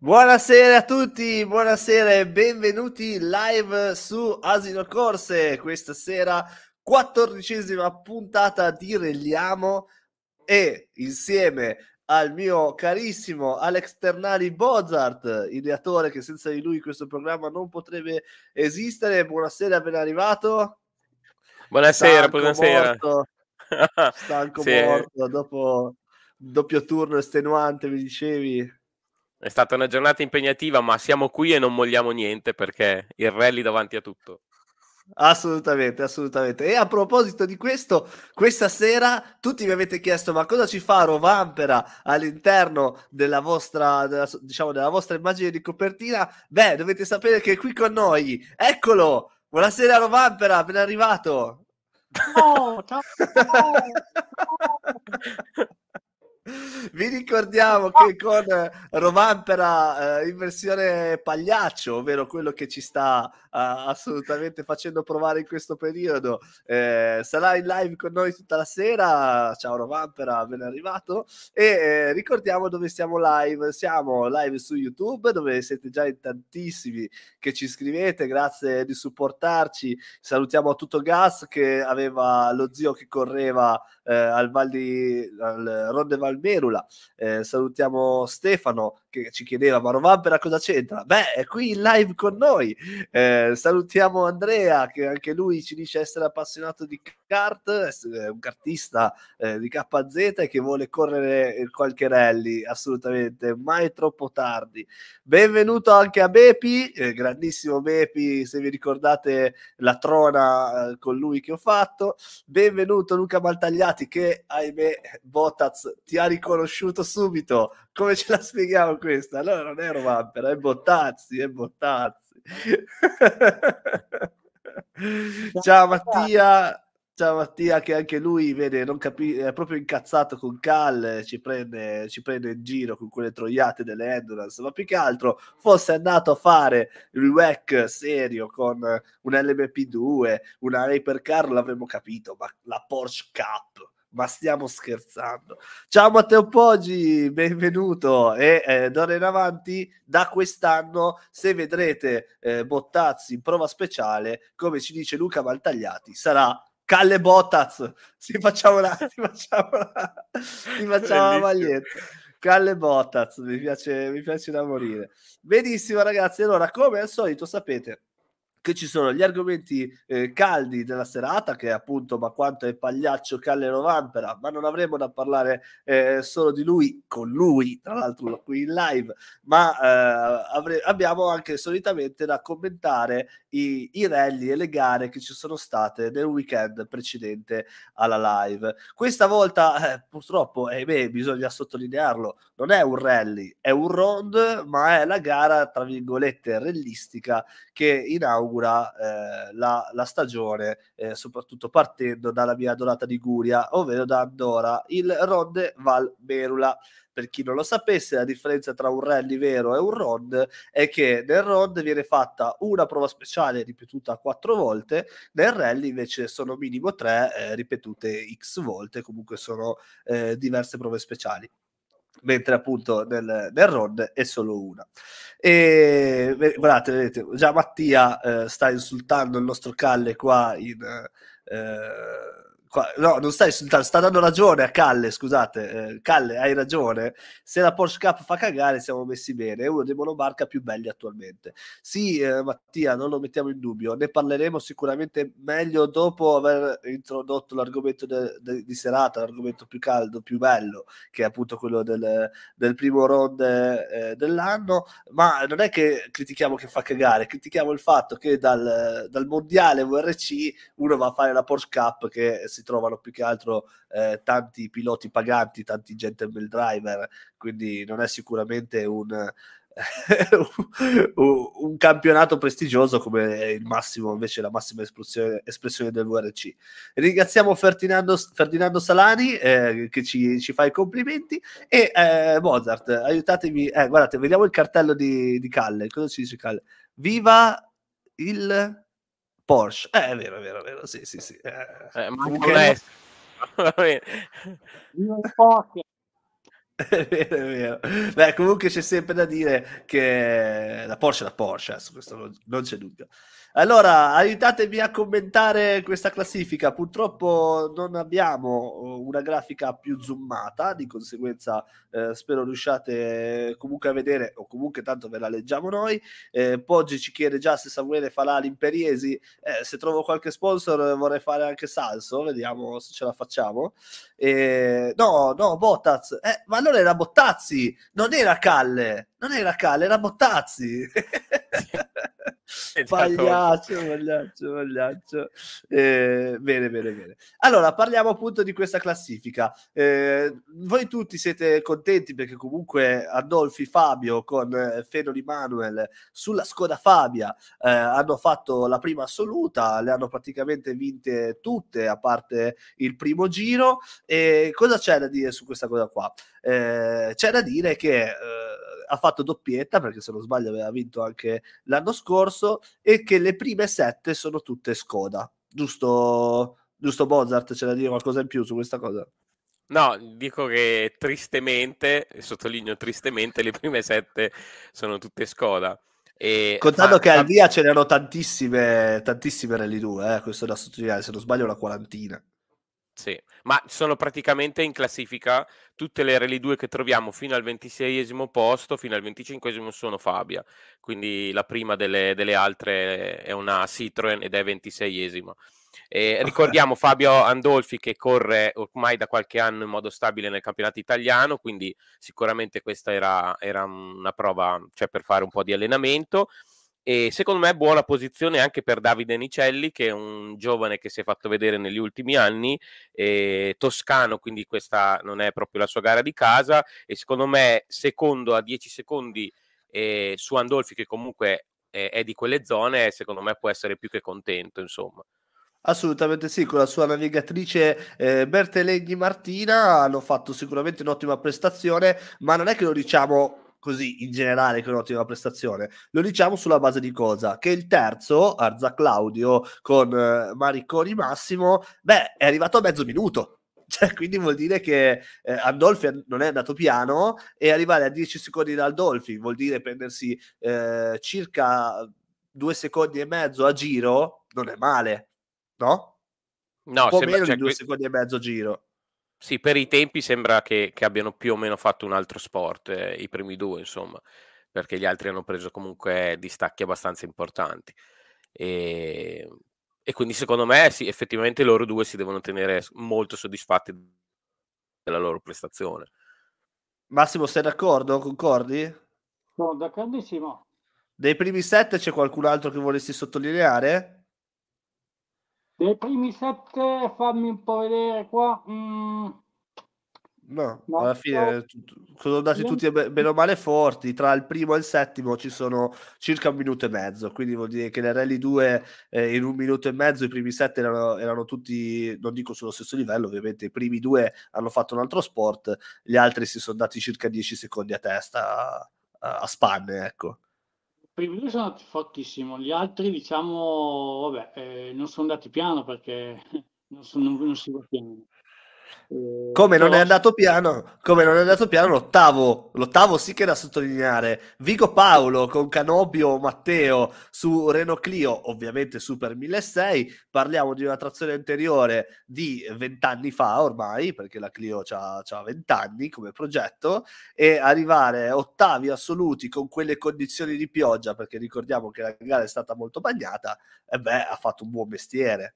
Buonasera a tutti, buonasera e benvenuti live su Asino Corse. Questa sera, quattordicesima puntata di Regliamo e insieme al mio carissimo Alex Ternari Bozart, ideatore che senza di lui questo programma non potrebbe esistere. Buonasera, ben arrivato. Buonasera, stanco buonasera. Morto, stanco sì. morto dopo doppio turno estenuante, mi dicevi. È stata una giornata impegnativa, ma siamo qui e non molliamo niente perché il rally davanti a tutto. Assolutamente, assolutamente. E a proposito di questo, questa sera tutti mi avete chiesto: ma cosa ci fa Rovampera all'interno della vostra, della, diciamo, della vostra immagine di copertina? Beh, dovete sapere che è qui con noi. Eccolo! Buonasera Rovampera, appena arrivato. Oh, ciao. ciao. Vi ricordiamo che con Rovampera eh, in versione pagliaccio, ovvero quello che ci sta eh, assolutamente facendo provare in questo periodo, eh, sarà in live con noi tutta la sera. Ciao Rovampera, ben arrivato. E eh, ricordiamo dove siamo live. Siamo live su YouTube, dove siete già in tantissimi che ci scrivete. Grazie di supportarci. Salutiamo a tutto Gas che aveva lo zio che correva eh, al Val di al Ronde Valmerula. Eh, salutiamo Stefano che ci chiedeva ma Rovampera cosa c'entra? Beh, è qui in live con noi. Eh, salutiamo Andrea che anche lui ci dice essere appassionato di kart, è un kartista eh, di KZ e che vuole correre qualche rally, assolutamente, mai troppo tardi. Benvenuto anche a Bepi, eh, grandissimo Bepi, se vi ricordate la trona eh, con lui che ho fatto. Benvenuto Luca Maltagliati che ahimè Botaz ti ha riconosciuto subito. Come ce la spieghiamo questa? Allora non è Rovampera, è Bottazzi, è Bottazzi. Ciao Mattia, Ciao Mattia, che anche lui vede, non capi- è proprio incazzato con Cal, ci prende, ci prende in giro con quelle troiate delle Endurance, ma più che altro fosse andato a fare il WEC serio con un LMP2, una Hypercar, l'avremmo capito, ma la Porsche Cup ma stiamo scherzando. Ciao Matteo Poggi, benvenuto e eh, d'ora in avanti da quest'anno se vedrete eh, Bottazzi in prova speciale, come ci dice Luca Maltagliati, sarà Calle Botaz. Si facciamo la, si facciamo la, si facciamo la maglietta. Calle Botaz, mi piace, mi piace da morire. Benissimo ragazzi, allora come al solito sapete che ci sono gli argomenti eh, caldi della serata, che appunto ma quanto è pagliaccio Calle Rovanpera, ma non avremo da parlare eh, solo di lui, con lui, tra l'altro qui in live, ma eh, avre- abbiamo anche solitamente da commentare i, i rally e le gare che ci sono state nel weekend precedente alla live. Questa volta, eh, purtroppo, eh, beh, bisogna sottolinearlo, non è un rally, è un round, ma è la gara, tra virgolette, rellistica che inaugura eh, la, la, stagione, eh, soprattutto partendo dalla mia adorata Liguria, ovvero da Andorra, il Ronde Val Merula. Per chi non lo sapesse, la differenza tra un rally vero e un rond è che nel rond viene fatta una prova speciale ripetuta quattro volte, nel rally invece sono minimo tre eh, ripetute x volte, comunque sono eh, diverse prove speciali mentre appunto nel, nel round è solo una. E guardate, vedete, già Mattia eh, sta insultando il nostro Calle qua in... Eh, no, non stai insultando, sta dando ragione a Calle, scusate, eh, Calle, hai ragione. Se la Porsche Cup fa cagare, siamo messi bene. È uno dei monomarca più belli attualmente. Sì, eh, Mattia, non lo mettiamo in dubbio. Ne parleremo sicuramente meglio dopo aver introdotto l'argomento de- de- di serata, l'argomento più caldo, più bello, che è appunto quello del, del primo round eh, dell'anno. Ma non è che critichiamo che fa cagare, critichiamo il fatto che dal, dal mondiale VRC uno va a fare la Porsche Cup che si trovano più che altro eh, tanti piloti paganti, tanti gentleman driver, quindi non è sicuramente un, un campionato prestigioso come il massimo invece la massima espressione, espressione del VRC ringraziamo Ferdinando, Ferdinando Salani eh, che ci, ci, fa i complimenti e eh, Mozart aiutatemi eh, guardate vediamo il cartello di, di Calle. Cosa ci dice Calle? Viva il Porsche. Eh, è vero, è vero, è vero. Sì, sì, sì. Eh, eh ma comunque... Io poche. È vero, è vero. Beh, comunque c'è sempre da dire che la Porsche è la Porsche, su questo non, non c'è dubbio. Allora, aiutatemi a commentare questa classifica. Purtroppo non abbiamo uh, una grafica più zoomata, di conseguenza eh, spero riusciate comunque a vedere, o comunque tanto ve la leggiamo noi. Eh, Poggi ci chiede già se Samuele farà l'Imperiesi. Eh, se trovo qualche sponsor vorrei fare anche Salso, vediamo se ce la facciamo. Eh, no, no, Bottaz. Eh, ma allora era Bottazzi, non era Calle, non era Calle, era Bottazzi. Pagliaccio, pagliaccio, pagliaccio. Eh, bene, bene, bene. Allora, parliamo appunto di questa classifica. Eh, voi tutti siete contenti perché comunque Adolfi Fabio con eh, Fenoli Manuel sulla Skoda Fabia eh, hanno fatto la prima assoluta, le hanno praticamente vinte tutte a parte il primo giro. E cosa c'è da dire su questa cosa qua? Eh, c'è da dire che ha fatto doppietta perché se non sbaglio aveva vinto anche l'anno scorso e che le prime sette sono tutte Skoda. Giusto, giusto Mozart, c'è da dire qualcosa in più su questa cosa? No, dico che tristemente, sottolineo tristemente, le prime sette sono tutte Skoda. E Contando fa, che al via ce n'erano tantissime, tantissime Rally 2, eh, questo da sottolineare, se non sbaglio una quarantina. Sì, ma sono praticamente in classifica tutte le Rally 2 che troviamo fino al 26esimo posto, fino al 25esimo sono Fabia, quindi la prima delle, delle altre è una Citroen ed è 26esima. E ricordiamo Fabio Andolfi che corre ormai da qualche anno in modo stabile nel campionato italiano, quindi sicuramente questa era, era una prova cioè, per fare un po' di allenamento. E secondo me buona posizione anche per Davide Nicelli, che è un giovane che si è fatto vedere negli ultimi anni, eh, toscano, quindi questa non è proprio la sua gara di casa. E secondo me, secondo a 10 secondi eh, su Andolfi, che comunque è, è di quelle zone, secondo me può essere più che contento, insomma. Assolutamente sì, con la sua navigatrice eh, Bertelegni Martina hanno fatto sicuramente un'ottima prestazione, ma non è che lo diciamo così in generale che è un'ottima prestazione, lo diciamo sulla base di cosa? Che il terzo, Arza Claudio con eh, Mariconi Massimo, beh, è arrivato a mezzo minuto. Cioè, quindi vuol dire che eh, Andolfi non è andato piano e arrivare a 10 secondi da Andolfi vuol dire prendersi eh, circa due secondi e mezzo a giro, non è male, no? No, un po' sembra, meno cioè, di due que... secondi e mezzo a giro. Sì, per i tempi sembra che, che abbiano più o meno fatto un altro sport, eh, i primi due, insomma, perché gli altri hanno preso comunque distacchi abbastanza importanti. E, e quindi secondo me sì, effettivamente loro due si devono tenere molto soddisfatti della loro prestazione. Massimo, sei d'accordo? Concordi? Sono d'accordissimo. Dei primi set c'è qualcun altro che volessi sottolineare? Dei primi sette, fammi un po' vedere qua. Mm. No, no, alla fine no. sono andati tutti bene o male forti. Tra il primo e il settimo ci sono circa un minuto e mezzo. Quindi vuol dire che le Rally 2 eh, in un minuto e mezzo, i primi sette erano, erano, tutti, non dico sullo stesso livello, ovviamente. I primi due hanno fatto un altro sport, gli altri si sono dati circa 10 secondi a testa a, a spanne. Ecco primi due sono andati fortissimo, gli altri diciamo, vabbè, eh, non sono andati piano perché non, sono, non, non si va piano. Eh, come non è andato piano, come non è andato piano l'ottavo, l'ottavo sì che da sottolineare. Vigo Paolo con Canobio Matteo su Renault Clio, ovviamente Super 1600. Parliamo di una trazione anteriore di vent'anni fa ormai, perché la Clio ha 20 anni come progetto, e arrivare ottavi assoluti con quelle condizioni di pioggia, perché ricordiamo che la gara è stata molto bagnata, e beh, ha fatto un buon mestiere.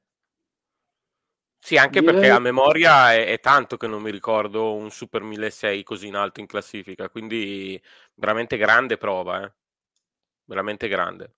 Sì, anche Direi... perché a memoria è, è, tanto che non mi ricordo un Super 1600 così in alto in classifica, quindi veramente grande prova, eh? veramente grande.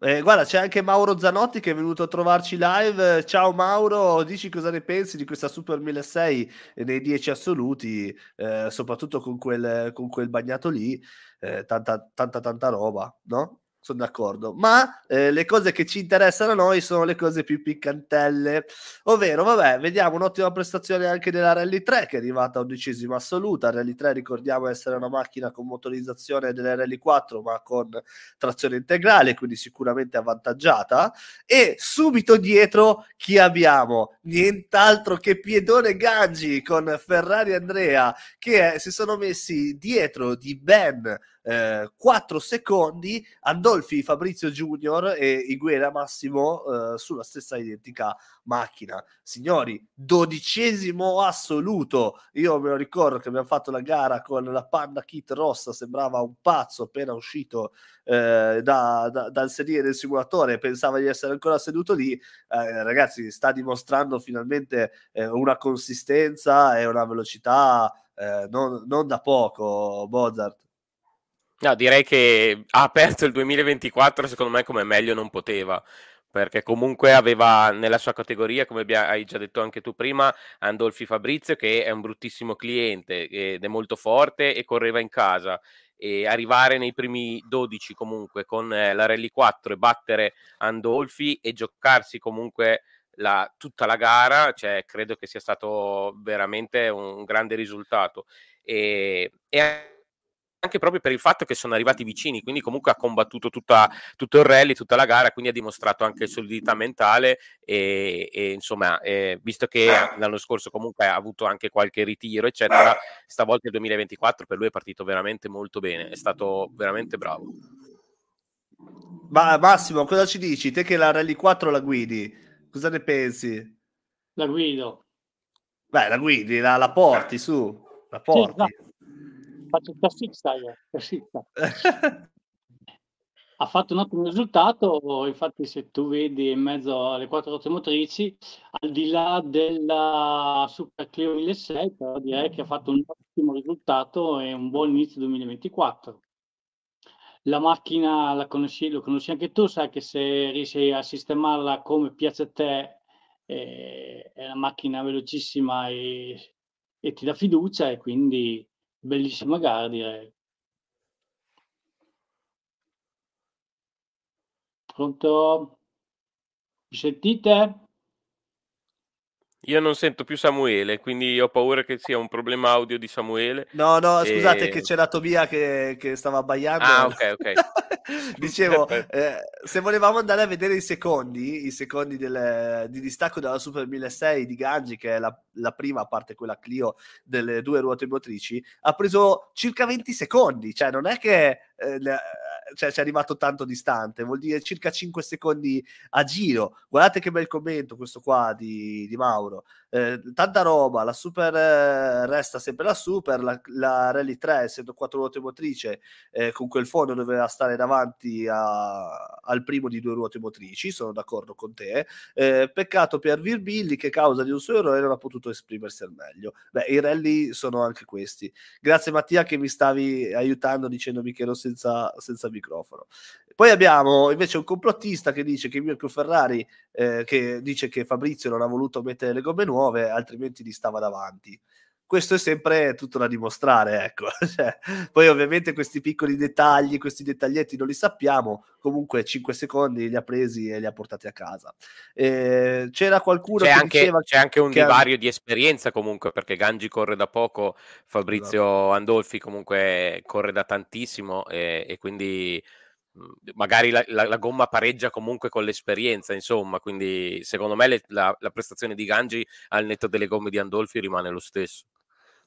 Eh, guarda, c'è anche Mauro Zanotti che è venuto a trovarci live. Ciao Mauro, dici cosa ne pensi di questa Super 1600 nei 10 assoluti, eh, soprattutto con quel, con quel bagnato lì, eh, tanta, tanta, tanta roba, no? Sono d'accordo, ma eh, le cose che ci interessano a noi sono le cose più piccantelle, ovvero, vabbè, vediamo un'ottima prestazione anche della Rally 3 che è arrivata a undicesima assoluta, Rally 3 ricordiamo essere una macchina con motorizzazione delle Rally 4 ma con trazione integrale, quindi sicuramente avvantaggiata, e subito dietro chi abbiamo? Nient'altro che Piedone Gangi con Ferrari Andrea che eh, si sono messi dietro di ben eh, 4 secondi Andolfi, Fabrizio Junior e Iguera Massimo eh, sulla stessa identica macchina. Signori, dodicesimo assoluto. Io me lo ricordo che abbiamo fatto la gara con la Panda Kit rossa, sembrava un pazzo appena uscito eh, da, da, dal sedile del simulatore, pensava di essere ancora seduto lì. Eh, ragazzi, sta dimostrando finalmente eh, una consistenza e una velocità eh, non, non da poco, Bozart. No, direi che ha aperto il 2024 secondo me come meglio non poteva, perché comunque aveva nella sua categoria, come hai già detto anche tu prima, Andolfi Fabrizio che è un bruttissimo cliente ed è molto forte e correva in casa e arrivare nei primi 12 comunque con eh, la Rally 4 e battere Andolfi e giocarsi comunque la, tutta la gara, cioè, credo che sia stato veramente un grande risultato. E, e anche proprio per il fatto che sono arrivati vicini, quindi comunque ha combattuto tutta, tutto il rally, tutta la gara, quindi ha dimostrato anche solidità mentale e, e insomma, eh, visto che l'anno scorso comunque ha avuto anche qualche ritiro, eccetera, stavolta il 2024 per lui è partito veramente molto bene, è stato veramente bravo. Ma Massimo, cosa ci dici? Te che la Rally 4 la guidi, cosa ne pensi? La guido. Beh, la guidi, la, la porti su, la porti. Sì, no faccio il tassista io, tassista. ha fatto un ottimo risultato, infatti se tu vedi in mezzo alle quattro rotte motrici, al di là della Super Clio 1006, però direi che ha fatto un ottimo risultato e un buon inizio 2024. La macchina la conosci, lo conosci anche tu, sai che se riesci a sistemarla come piace a te, eh, è una macchina velocissima e, e ti dà fiducia e quindi Bellissima gara direi. Pronto? Mi sentite? Io non sento più Samuele, quindi ho paura che sia un problema audio di Samuele. No, no, e... scusate che c'era Tobia che, che stava abbaiando. Ah, ok, ok. Dicevo, eh, se volevamo andare a vedere i secondi, i secondi del, di distacco della Super 1006 di Gangi, che è la, la, prima, a parte quella Clio delle due ruote motrici, ha preso circa 20 secondi, cioè non è che... Eh, cioè, ci è arrivato tanto distante, vuol dire circa 5 secondi a giro. Guardate che bel commento questo qua di, di Mauro. Eh, tanta roba, la Super eh, resta sempre la Super, la, la Rally 3 essendo quattro ruote motrice eh, con quel fondo doveva stare davanti a, al primo di due ruote motrici, sono d'accordo con te. Eh, peccato per Virbilli che causa di un suo errore non ha potuto esprimersi al meglio. Beh, i rally sono anche questi. Grazie Mattia che mi stavi aiutando dicendomi che ero senza, senza microfono. Poi abbiamo invece un complottista che dice che Mirko Ferrari, eh, che dice che Fabrizio non ha voluto mettere le gomme nuove, altrimenti gli stava davanti. Questo è sempre tutto da dimostrare, ecco. Cioè, poi ovviamente questi piccoli dettagli, questi dettaglietti non li sappiamo, comunque 5 secondi li ha presi e li ha portati a casa. Eh, c'era qualcuno c'è che anche, diceva c'è anche un divario ha... di esperienza comunque, perché Gangi corre da poco, Fabrizio no. Andolfi comunque corre da tantissimo e, e quindi magari la, la, la, gomma pareggia comunque con l'esperienza, insomma, quindi secondo me le, la, la, prestazione di Gangi al netto delle gomme di Andolfi rimane lo stesso.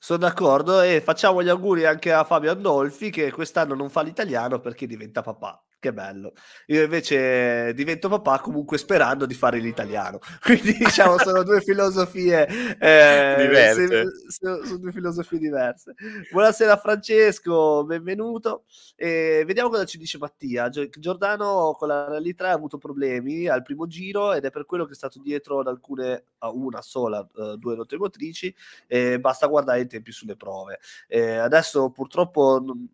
Sono d'accordo e facciamo gli auguri anche a Fabio Andolfi che quest'anno non fa l'italiano perché diventa papà che bello. Io invece divento papà comunque sperando di fare l'italiano. Quindi diciamo sono due filosofie eh, diverse. Se, se, sono due filosofie diverse. Buonasera Francesco, benvenuto. E vediamo cosa ci dice Mattia. Giordano con la Rally 3 ha avuto problemi al primo giro ed è per quello che è stato dietro ad alcune, a una sola, uh, due note motrici. E basta guardare i tempi sulle prove. Adesso purtroppo... Non,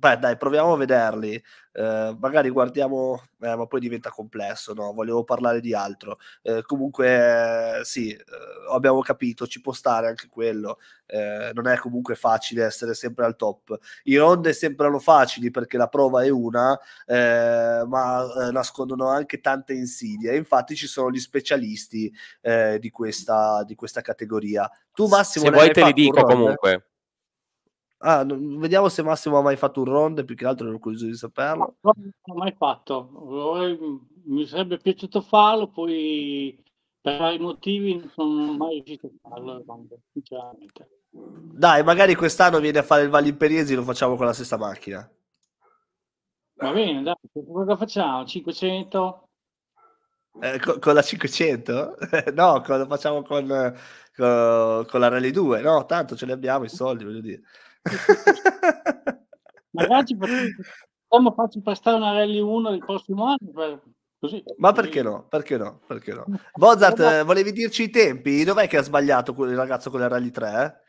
Beh, dai, proviamo a vederli. Eh, magari guardiamo, eh, ma poi diventa complesso, no? Volevo parlare di altro. Eh, comunque, sì, eh, abbiamo capito, ci può stare anche quello. Eh, non è comunque facile essere sempre al top. I ronde sembrano facili perché la prova è una, eh, ma nascondono anche tante insidie. Infatti, ci sono gli specialisti di questa, di, questa, categoria. Tu, Massimo, se vuoi te li dico comunque. Ah, vediamo se Massimo ha mai fatto un ronde, più che altro ero curioso di saperlo. No, non l'ho mai fatto. Mi sarebbe piaciuto farlo, poi per vari motivi non sono mai riuscito a farlo, sinceramente. Dai, magari quest'anno vieni a fare il Valle Imperiesi e lo facciamo con la stessa macchina. Va bene, dai, cosa facciamo? 500? Eh, con, con, la 500? no, lo facciamo con, con, con la Rally 2, no? Tanto ce li abbiamo i soldi, voglio dire. Magari potremmo farci prestare una Rally 1 il prossimo anno per... Così. Ma perché no? Perché no? Perché no? Mozart, volevi dirci i tempi? Dov'è che ha sbagliato quel ragazzo con la Rally 3? Eh?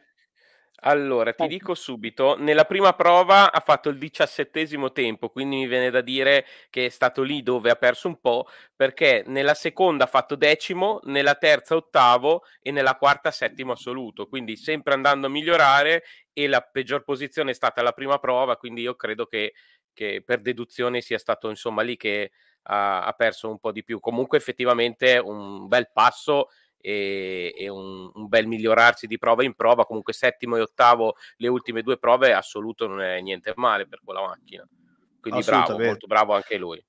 Allora, ti dico subito, nella prima prova ha fatto il diciassettesimo tempo, quindi mi viene da dire che è stato lì dove ha perso un po', perché nella seconda ha fatto decimo, nella terza ottavo e nella quarta settimo assoluto, quindi sempre andando a migliorare e la peggior posizione è stata la prima prova, quindi io credo che, che per deduzione sia stato insomma lì che ha, ha perso un po' di più. Comunque effettivamente un bel passo e, e un, un, bel migliorarsi di prova in prova. Comunque settimo e ottavo le ultime due prove, assoluto non è niente male per quella macchina. Quindi bravo, molto bravo anche lui.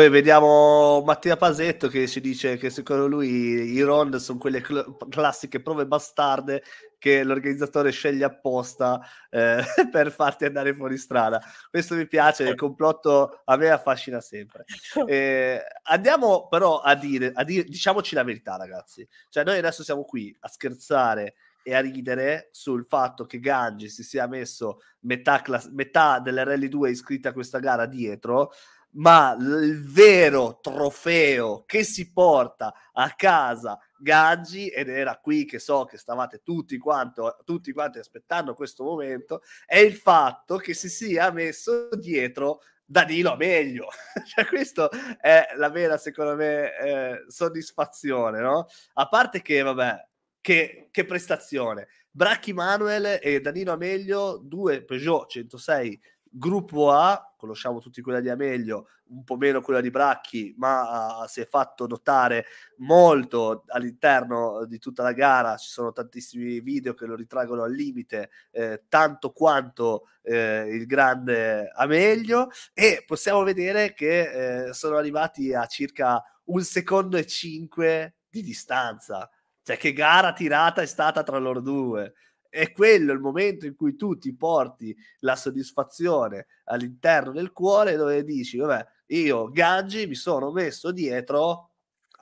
Poi vediamo Mattia Pasetto che ci dice che secondo lui i round sono quelle cl- classiche prove bastarde che l'organizzatore sceglie apposta eh, per farti andare fuori strada. Questo mi piace, il complotto a me affascina sempre. Eh, andiamo però a dire, a dire, diciamoci la verità ragazzi, cioè noi adesso siamo qui a scherzare e a ridere sul fatto che Gangi si sia messo metà, class- metà delle Rally 2 iscritte a questa gara dietro, ma il vero trofeo che si porta a casa Gaggi ed era qui che so che stavate tutti, quanto, tutti quanti aspettando questo momento è il fatto che si sia messo dietro Danilo meglio cioè questo è la vera secondo me eh, soddisfazione no? a parte che vabbè che, che prestazione Bracchi Manuel e Danilo Ameglio due Peugeot 106 Gruppo A, conosciamo tutti quella di Amelio, un po' meno quella di Bracchi, ma uh, si è fatto notare molto all'interno di tutta la gara. Ci sono tantissimi video che lo ritraggono al limite, eh, tanto quanto eh, il grande Amelio. E possiamo vedere che eh, sono arrivati a circa un secondo e cinque di distanza. Cioè, che gara tirata è stata tra loro due è quello il momento in cui tu ti porti la soddisfazione all'interno del cuore dove dici, vabbè, io Gangi mi sono messo dietro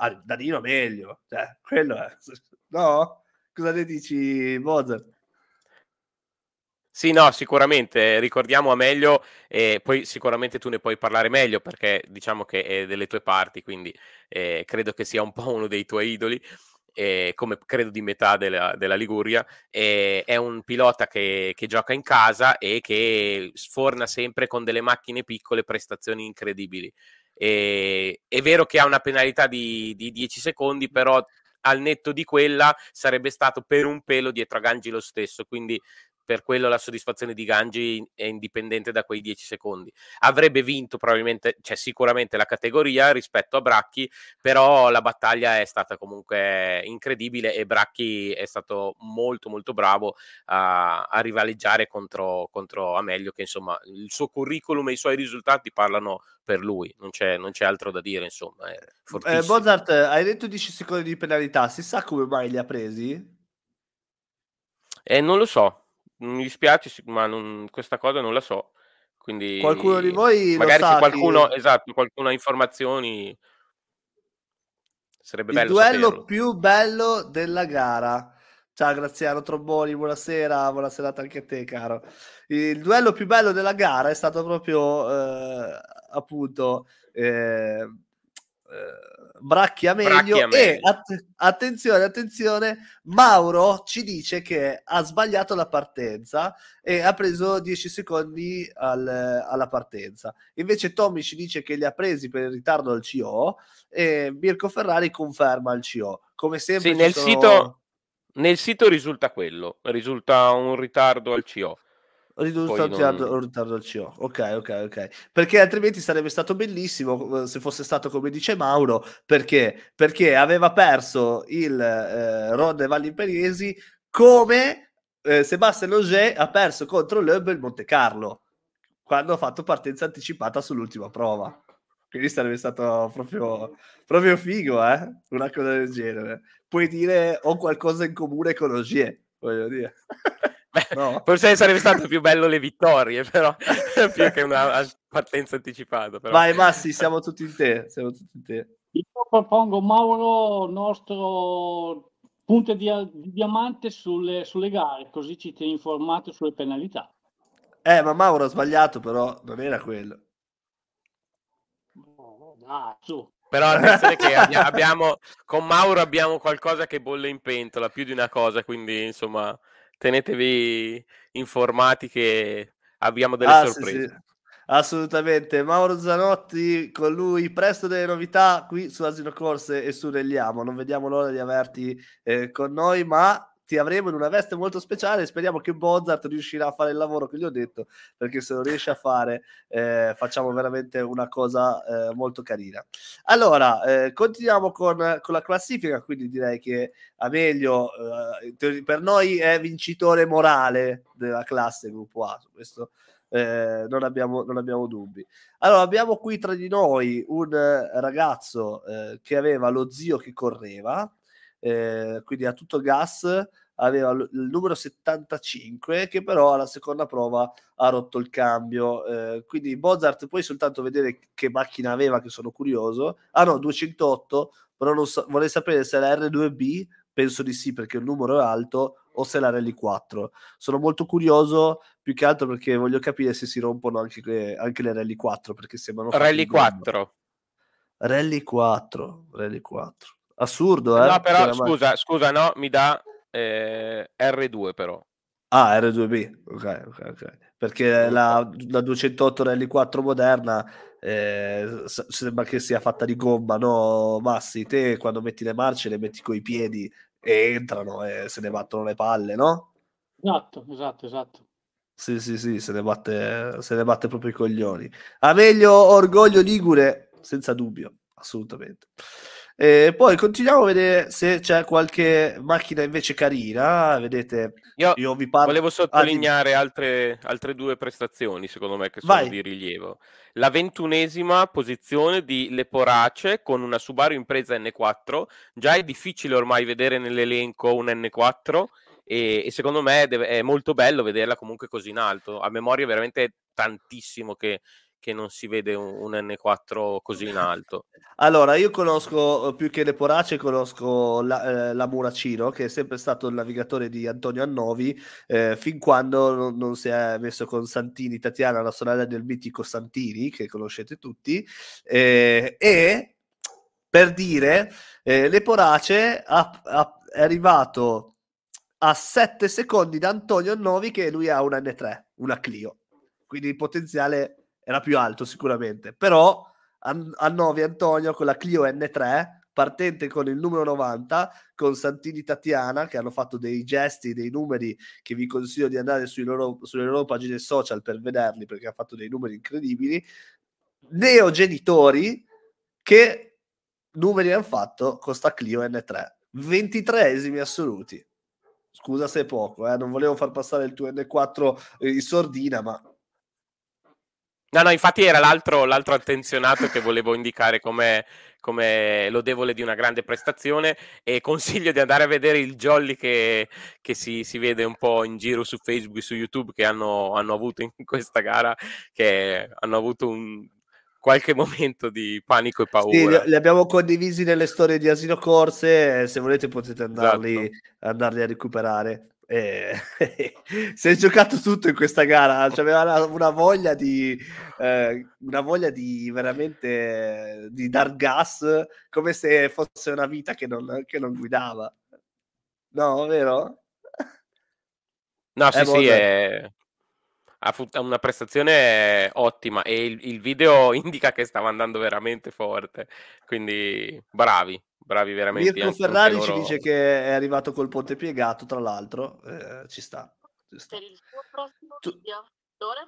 a Danilo meglio, cioè, quello è, no? Cosa ne dici, Mozart? Sì, no, sicuramente, ricordiamo a meglio e poi sicuramente tu ne puoi parlare meglio perché diciamo che è delle tue parti, quindi eh, credo che sia un po' uno dei tuoi idoli eh, come credo di metà della, della Liguria, eh, è un pilota che, che, gioca in casa e che sforna sempre con delle macchine piccole prestazioni incredibili. E, è vero che ha una penalità di, di 10 secondi, però al netto di quella sarebbe stato per un pelo dietro a Gangi lo stesso, quindi per quello la soddisfazione di Gangi è indipendente da quei 10 secondi. Avrebbe vinto probabilmente, cioè sicuramente la categoria rispetto a Bracchi, però la battaglia è stata comunque incredibile e Bracchi è stato molto molto bravo a, a rivaleggiare contro, contro Amelio, che insomma il suo curriculum e i suoi risultati parlano per lui, non c'è, non c'è altro da dire, insomma. Eh, Mozart, hai detto 10 secondi di penalità, si sa come mai li ha presi? Eh, non lo so, mi dispiace, ma non, questa cosa non la so. Quindi qualcuno di voi magari se qualcuno, esatto, qualcuno ha informazioni sarebbe il bello duello saperlo. più bello della gara. Ciao Graziano Tromboni, buonasera, buonasera anche a te caro. Il duello più bello della gara è stato proprio eh, appunto eh, eh, bracchia meglio, bracchia meglio. e att- attenzione, attenzione, Mauro ci dice che ha sbagliato la partenza e ha preso 10 secondi al, alla partenza. Invece Tommy ci dice che li ha presi per il ritardo al CO e Mirko Ferrari conferma il CO. Come sempre sì, nel, sono... sito, nel sito risulta quello, risulta un ritardo al CO. Ridurto non... ritardo al CO. Ok, ok, ok. Perché altrimenti sarebbe stato bellissimo eh, se fosse stato come dice Mauro. Perché? Perché aveva perso il eh, Ronde Valli Imperiesi come eh, Sebastian Ogier ha perso contro Loeb il Monte Carlo quando ha fatto partenza anticipata sull'ultima prova. Quindi sarebbe stato proprio, proprio figo, eh? Una cosa del genere. Puoi dire ho qualcosa in comune con Ogier, voglio dire. No. Forse sarebbe stato più bello le vittorie, però più che una partenza anticipata. Però. Vai, Massi, siamo tutti in te. Siamo tutti in te. Io propongo Mauro, nostro punto di, di diamante sulle, sulle, gare, così ci tieni informato sulle penalità. Eh, ma Mauro ha sbagliato, però non era quello. No, dai, su. Però attenzione che abbiamo, con Mauro abbiamo qualcosa che bolle in pentola, più di una cosa, quindi insomma tenetevi informati che abbiamo delle ah, sorprese. Sì, sì. Assolutamente, Mauro Zanotti con lui, presto delle novità qui su Asino Corse e su Regliamo, non vediamo l'ora di averti eh, con noi, ma ti avremo in una veste molto speciale. Speriamo che Bozart riuscirà a fare il lavoro che gli ho detto, perché se lo riesce a fare, eh, facciamo veramente una cosa eh, molto carina. Allora, eh, continuiamo con, con, la classifica. Quindi direi che Amelio eh, per noi è vincitore morale della classe gruppo A. Su questo. Eh, non, abbiamo, non abbiamo dubbi. Allora, abbiamo qui tra di noi un ragazzo eh, che aveva lo zio che correva, eh, quindi a tutto gas aveva l- il numero 75 che però alla seconda prova ha rotto il cambio. Eh, quindi Mozart puoi soltanto vedere che macchina aveva che sono curioso. Ah no 208 però non so, vorrei sapere se la R2B penso di sì perché il numero è alto o se la Rally 4 sono molto curioso più che altro perché voglio capire se si rompono anche, anche le Rally 4 perché sembrano Rally 4 Rally 4 Rally 4 Assurdo, eh? No, però scusa, scusa, no, mi dà eh, R2 però. Ah, R2B, ok, ok, ok. Perché la, la 208 Rally 4 moderna eh, sembra che sia fatta di gomma, no? Massi, te quando metti le marce le metti coi piedi e entrano e se ne battono le palle, no? Esatto, esatto, esatto. Sì, sì, sì, se ne batte, se ne batte proprio i coglioni. A meglio orgoglio ligure, senza dubbio, assolutamente. E poi continuiamo a vedere se c'è qualche macchina invece carina. Vedete, io, io vi parlo. Volevo sottolineare ah, altre, altre, due prestazioni, secondo me, che sono Vai. di rilievo. La ventunesima posizione di Leporace con una Subaru Impresa N4. Già è difficile ormai vedere nell'elenco un N4. E, e secondo me è molto bello vederla comunque così in alto. A memoria, veramente tantissimo che, che non si vede un, un, N4 così in alto? Allora, io conosco più che le Porace, conosco la, eh, la, Muracino, che è sempre stato il navigatore di Antonio Annovi, eh, fin quando non, non, si è messo con Santini, Tatiana, la sorella del mitico Santini, che conoscete tutti, eh, e per dire, eh, le Porace ha, ha, è arrivato a 7 secondi da Antonio Annovi che lui ha una N3, una Clio. Quindi il potenziale era più alto sicuramente, però a 9 Antonio con la Clio N3 partente con il numero 90 con Santini Tatiana che hanno fatto dei gesti, dei numeri che vi consiglio di andare loro, sulle loro pagine social per vederli perché ha fatto dei numeri incredibili. Neogenitori che numeri hanno fatto con sta Clio N3 23esimi assoluti. Scusa se è poco eh? non volevo far passare il tuo N4 in sordina ma No, no, infatti era l'altro, l'altro attenzionato che volevo indicare come, come, lodevole di una grande prestazione e consiglio di andare a vedere il jolly che, che si, si, vede un po' in giro su Facebook e su YouTube che hanno, hanno avuto in questa gara, che hanno avuto un, qualche momento di panico e paura. Sì, li abbiamo condivisi nelle storie di Asino Corse, se volete potete andarli, esatto. andarli a recuperare. Eh, si è giocato tutto in questa gara, cioè, aveva una voglia di eh, una voglia di veramente di dar gas come se fosse una vita che non, che non guidava. No, vero? No, sì, sì, è... ha una prestazione ottima e il, il video indica che stava andando veramente forte, quindi bravi, bravi veramente. Mirko Ferrari loro... ci dice che è arrivato col ponte piegato, tra l'altro, eh, ci sta. Ci sta. Per il suo prossimo tu...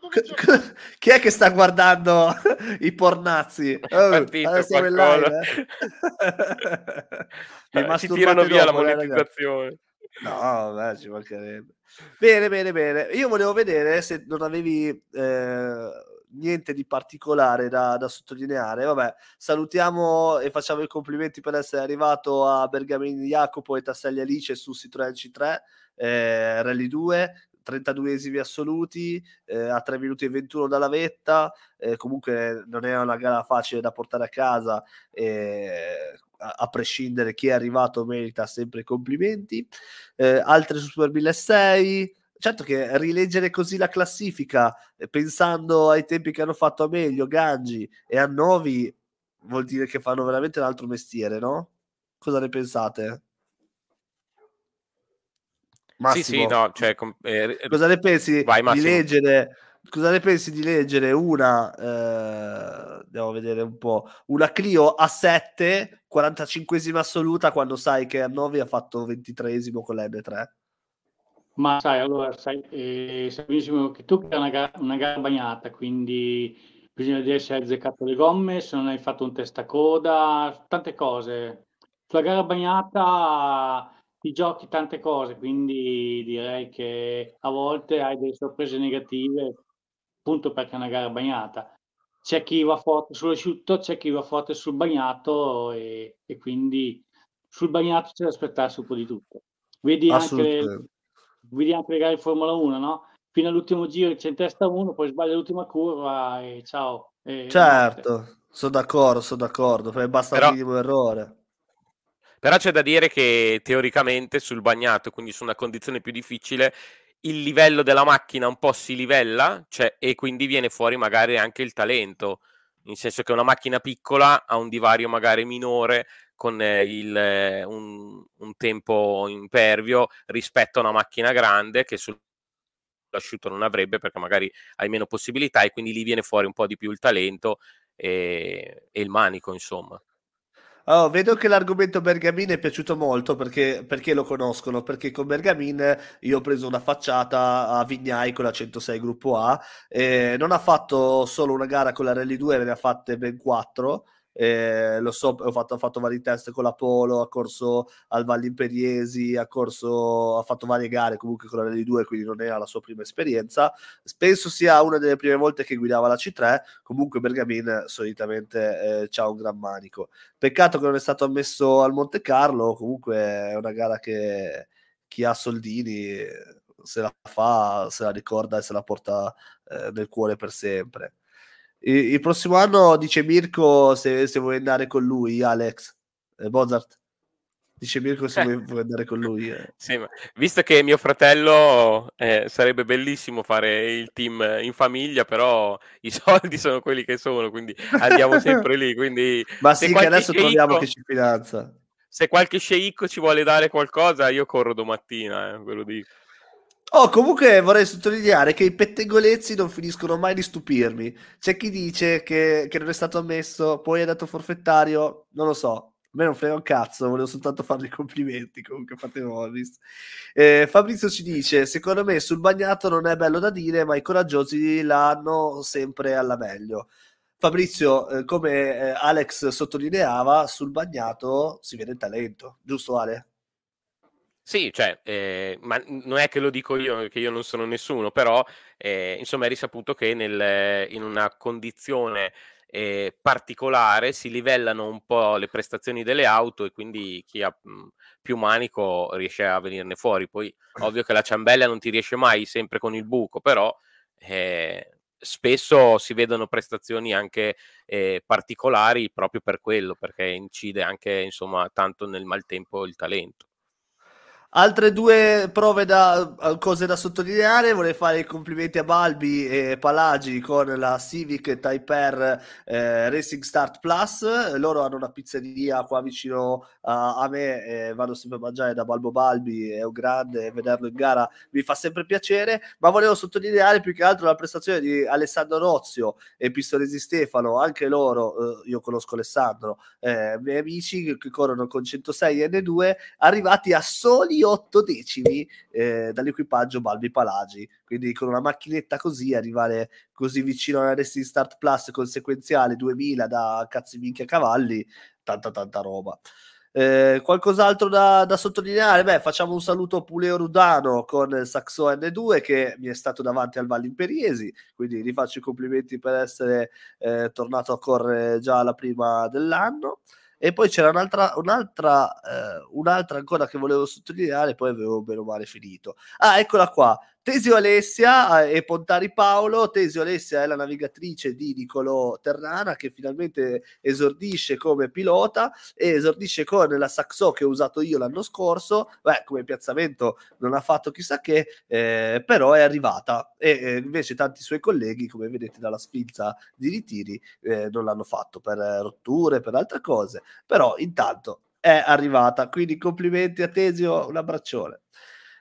C- chi è che sta guardando i pornazzi? Oh, Partito, siamo in live. Eh? Mi ci tirano via dopo, la monetizzazione. No, vabbè, ci mancherebbe. Bene, bene, bene. Io volevo vedere se non avevi eh, niente di particolare da, da, sottolineare. Vabbè, salutiamo e facciamo i complimenti per essere arrivato a Bergamini Jacopo e Tasselli Alice su Citroen C3 eh, Rally 2. 32esimi assoluti eh, a 3 minuti e 21 dalla vetta eh, comunque non è una gara facile da portare a casa eh, a, prescindere chi è arrivato merita sempre complimenti. Eh, altre su Super 1006. Certo che rileggere così la classifica, eh, pensando ai tempi che hanno fatto a meglio Gangi e a Novi, vuol dire che fanno veramente un altro mestiere, no? Cosa ne pensate? Massimo, sì, sì, no, cioè, eh, cosa ne pensi vai, di leggere cosa ne pensi di leggere una eh, andiamo a vedere un po' una Clio A7 45esima assoluta quando sai che a 9 ha fatto 23esimo con la M3 ma sai allora sai, eh, sai benissimo che tu hai una, gara, una gara bagnata quindi bisogna vedere se hai azzeccato le gomme se non hai fatto un testacoda tante cose. Sulla gara bagnata ti giochi tante cose, quindi direi che a volte hai delle sorprese negative appunto perché è una gara bagnata. C'è chi va forte sull'asciutto, c'è chi va forte sul bagnato e, e quindi sul bagnato c'è da aspettarsi un po' di tutto. Vedi anche, vedi anche le gare di Formula 1, no? Fino all'ultimo giro c'è in testa uno, poi sbaglia l'ultima curva e ciao. E certo, sono d'accordo, sono d'accordo, basta Però... il minimo errore. Però c'è da dire che teoricamente sul bagnato, quindi su una condizione più difficile, il livello della macchina un po' si livella cioè, e quindi viene fuori magari anche il talento, nel senso che una macchina piccola ha un divario magari minore con eh, il, eh, un, un, tempo impervio rispetto a una macchina grande che sull'asciutto non avrebbe perché magari hai meno possibilità e quindi lì viene fuori un po' di più il talento e, e il manico, insomma. Oh, vedo che l'argomento Bergamin è piaciuto molto perché, perché, lo conoscono, perché con Bergamin io ho preso una facciata a Vignai con la 106 gruppo A, non ha fatto solo una gara con la Rally 2, ne ha fatte ben quattro eh, lo so, ho fatto, ho fatto, vari test con la Polo, ha corso al Valli Imperiesi, ha corso, ha fatto varie gare comunque con la Rally 2, quindi non era la sua prima esperienza. Penso sia una delle prime volte che guidava la C3. Comunque Bergamin solitamente eh, ha un gran manico. Peccato che non è stato ammesso al Monte Carlo, comunque è una gara che chi ha soldini se la fa, se la ricorda e se la porta eh, nel cuore per sempre. Il, prossimo anno dice Mirko se, se vuoi andare con lui, Alex eh, Mozart. Dice Mirko se vuoi, vuoi andare con lui. Eh. Sì, visto che mio fratello eh, sarebbe bellissimo fare il team in famiglia, però i soldi sono quelli che sono, quindi andiamo sempre lì. Quindi Ma sì, che adesso sceicco, troviamo che ci finanza. Se qualche sceicco ci vuole dare qualcosa, io corro domattina, eh, ve lo dico. Oh, comunque vorrei sottolineare che i pettegolezzi non finiscono mai di stupirmi. C'è chi dice che, che non è stato ammesso, poi è dato forfettario, non lo so. A me non frega un cazzo, volevo soltanto fargli i complimenti. Comunque fate Morris. Eh, Fabrizio ci dice: Secondo me sul bagnato non è bello da dire, ma i coraggiosi l'hanno sempre alla meglio. Fabrizio, eh, come eh, Alex sottolineava, sul bagnato si vede il talento, giusto Ale? Sì, cioè, eh, ma non è che lo dico io, che io non sono nessuno, però eh, insomma è risaputo che nel, in una condizione eh, particolare si livellano un po' le prestazioni delle auto e quindi chi ha mh, più manico riesce a venirne fuori. Poi ovvio che la ciambella non ti riesce mai sempre con il buco, però eh, spesso si vedono prestazioni anche eh, particolari proprio per quello, perché incide anche insomma tanto nel maltempo il talento. Altre due prove da cose da sottolineare, vorrei fare i complimenti a Balbi e Palagi con la Civic Type R eh, Racing Start Plus. Loro hanno una pizzeria qua vicino a, a me e vanno sempre a mangiare da Balbo Balbi, è un grande, vederlo in gara mi fa sempre piacere, ma volevo sottolineare più che altro la prestazione di Alessandro Rozio e Pistoresi Stefano, anche loro, eh, io conosco Alessandro, eh, miei amici che corrono con 106 N2, arrivati a soli 8 decimi eh, dall'equipaggio Balbi Palagi. Quindi con una macchinetta così arrivare così vicino alla Racing Start Plus conseguenziale 2000 da cazzi minchia cavalli, tanta tanta roba. Eh, qualcos'altro da, da, sottolineare? Beh, facciamo un saluto a Puleo Rudano con Saxo N2 che mi è stato davanti al Valle Imperiesi, quindi gli faccio i complimenti per essere eh, tornato a correre già la prima dell'anno. E poi c'era un'altra, un'altra, eh, un'altra ancora che volevo sottolineare, poi avevo bene o male finito. Ah, eccola qua. Tesio Alessia eh, e Pontari Paolo. Tesio Alessia è la navigatrice di Nicolò Terrana che finalmente esordisce come pilota e esordisce con la Saxo che ho usato io l'anno scorso. Beh, come piazzamento non ha fatto chissà che, eh, però è arrivata e eh, invece tanti suoi colleghi, come vedete dalla spinta di ritiri, eh, non l'hanno fatto per rotture, per altre cose. Però intanto è arrivata. Quindi complimenti a Tesio, un abbraccione.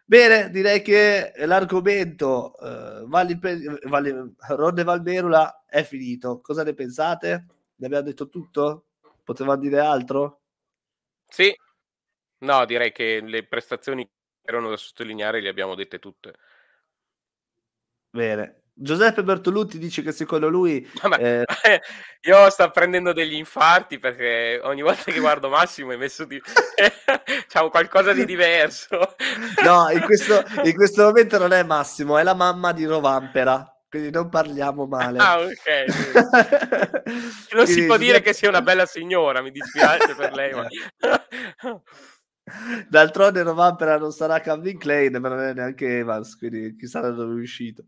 Bene, direi che l'argomento uh, Valli, Valli, Ronde Valmerula è finito. Cosa ne pensate? Ne abbiamo detto tutto? Potevamo dire altro? Sì, no, direi che le prestazioni che erano da sottolineare le abbiamo dette tutte. Bene, Giuseppe Bertolucci dice che secondo lui eh... io sto prendendo degli infarti perché ogni volta che guardo Massimo è messo di c'è qualcosa di diverso. No in questo, in questo, momento non è Massimo è la mamma di Rovampera quindi non parliamo male. Ah ok non si può dire che sia una bella signora mi dispiace per lei ma... D'altronde Rovampera non sarà Calvin Klein, ma non è neanche Evans, quindi chissà da dove è uscito.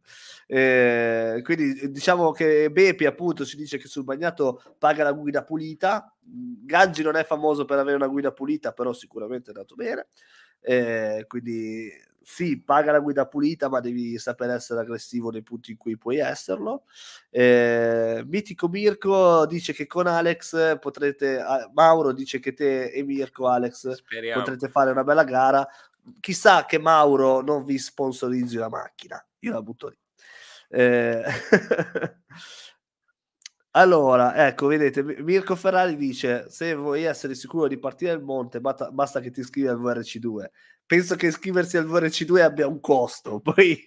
Eh, quindi diciamo che Bepi appunto ci dice che sul bagnato paga la guida pulita. Gaggi non è famoso per avere una guida pulita, però sicuramente è andato bene. Eh, quindi sì, paga la guida pulita, ma devi saper essere aggressivo nei punti in cui puoi esserlo. Eh, Mitico Mirko dice che con Alex potrete, Mauro dice che te e Mirko, Alex, Speriamo. potrete fare una bella gara. Chissà che Mauro non vi sponsorizzi la macchina, io la butto lì. Eh, allora, ecco, vedete, Mirko Ferrari dice: Se vuoi essere sicuro di partire al monte, basta, basta che ti iscrivi al VRC2 penso che iscriversi al VRC2 abbia un costo, poi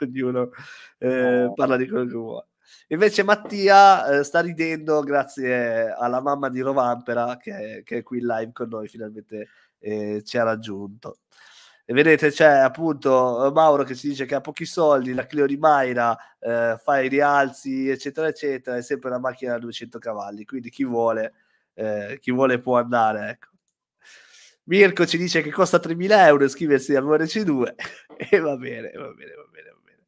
ognuno eh, parla di quello che vuole. Invece Mattia eh, sta ridendo grazie alla mamma di Rovampera che, che è qui in live con noi, finalmente eh, ci ha raggiunto. E vedete c'è appunto Mauro che ci dice che ha pochi soldi, la Clio di Mayra eh, fa i rialzi eccetera eccetera, è sempre una macchina da 200 cavalli, quindi chi vuole, eh, chi vuole può andare. Ecco. Mirko ci dice che costa 3.000 euro iscriversi al VRC2 e va bene, va bene, va bene, va bene.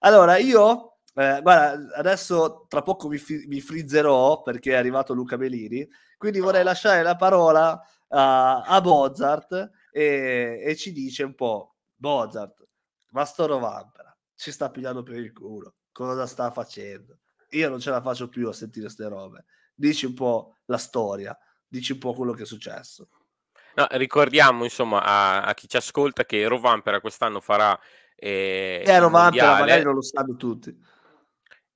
Allora, io, eh, guarda, adesso tra poco mi, mi, frizzerò perché è arrivato Luca Melini, quindi vorrei lasciare la parola a, a Bozart e, e, ci dice un po', Bozart, ma sto Rovampera, ci sta pigliando per il culo, cosa sta facendo? Io non ce la faccio più a sentire queste robe. Dici un po' la storia, dici un po' quello che è successo. No, ricordiamo insomma a, a, chi ci ascolta che Rovampera quest'anno farà eh, eh Rovampera magari non lo sanno tutti.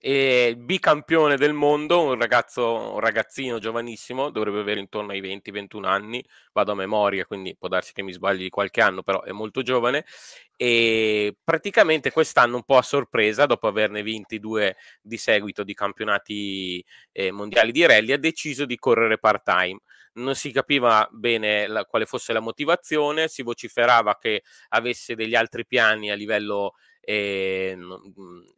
E bicampione del mondo, un ragazzo, un ragazzino giovanissimo, dovrebbe avere intorno ai 20-21 anni, vado a memoria, quindi può darsi che mi sbagli di qualche anno, però è molto giovane. E praticamente quest'anno un po' a sorpresa, dopo averne vinti due di seguito di campionati eh, mondiali di rally, ha deciso di correre part-time non si capiva bene la, quale fosse la motivazione, si vociferava che avesse degli altri piani a livello eh,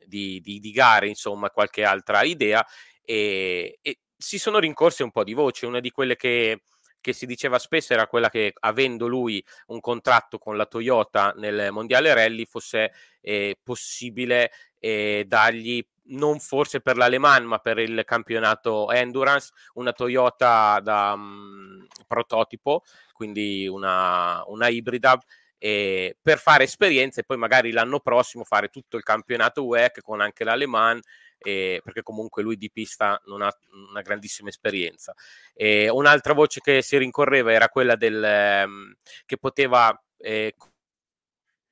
di, di, di, gare, insomma, qualche altra idea, e, e, si sono rincorse un po' di voci. Una di quelle che, che si diceva spesso era quella che, avendo lui un contratto con la Toyota nel mondiale rally, fosse eh, possibile eh, dargli non forse per l'Aleman, ma per il campionato Endurance, una Toyota da um, prototipo, quindi una, una ibrida eh, per fare esperienza e poi magari l'anno prossimo fare tutto il campionato WEC con anche l'Aleman eh, perché comunque lui di pista non ha una grandissima esperienza. Eh, un'altra voce che si rincorreva era quella del, ehm, che poteva eh,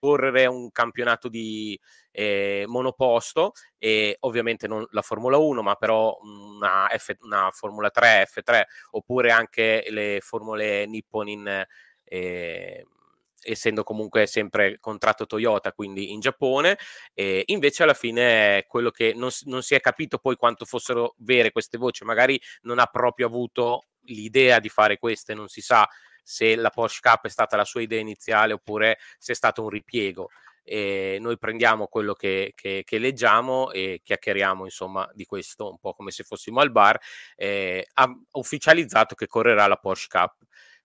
correre un campionato di eh, monoposto e ovviamente non la Formula 1 ma però una, F, una Formula 3, F3 oppure anche le formule Nippon in eh, essendo comunque sempre contratto Toyota, quindi in Giappone, e invece alla fine quello che non, non, si è capito poi quanto fossero vere queste voci, magari non ha proprio avuto l'idea di fare queste, non si sa se la Porsche Cup è stata la sua idea iniziale oppure se è stato un ripiego. E noi prendiamo quello che, che, che, leggiamo e chiacchieriamo insomma di questo un po' come se fossimo al bar. Eh, ha ufficializzato che correrà la Porsche Cup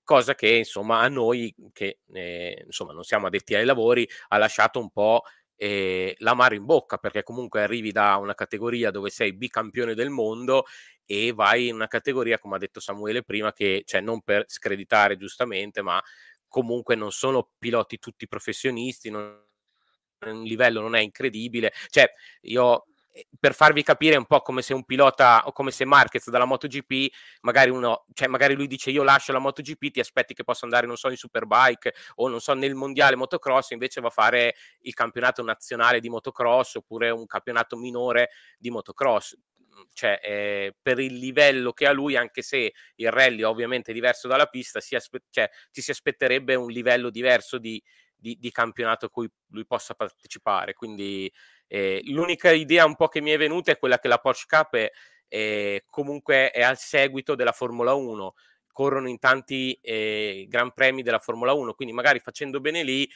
cosa che insomma a noi che eh, insomma non siamo addetti ai lavori ha lasciato un po' eh, l'amaro in bocca perché comunque arrivi da una categoria dove sei bicampione del mondo e vai in una categoria come ha detto Samuele prima che cioè non per screditare giustamente ma comunque non sono piloti tutti professionisti non, il livello non è incredibile cioè io per farvi capire un po' come se un pilota o come se Marquez dalla MotoGP, magari uno, cioè magari lui dice io lascio la MotoGP, ti aspetti che possa andare, non so, in Superbike o non so, nel mondiale motocross, invece va a fare il campionato nazionale di motocross oppure un campionato minore di motocross. Cioè, eh, per il livello che ha lui, anche se il rally è ovviamente diverso dalla pista, si aspe- cioè, ci si aspetterebbe un livello diverso di, di, di campionato a cui lui possa partecipare. Quindi eh, l'unica idea un po' che mi è venuta è quella che la Porsche Cup è, è comunque è al seguito della Formula 1 corrono in tanti eh, gran premi della Formula 1, quindi magari facendo bene lì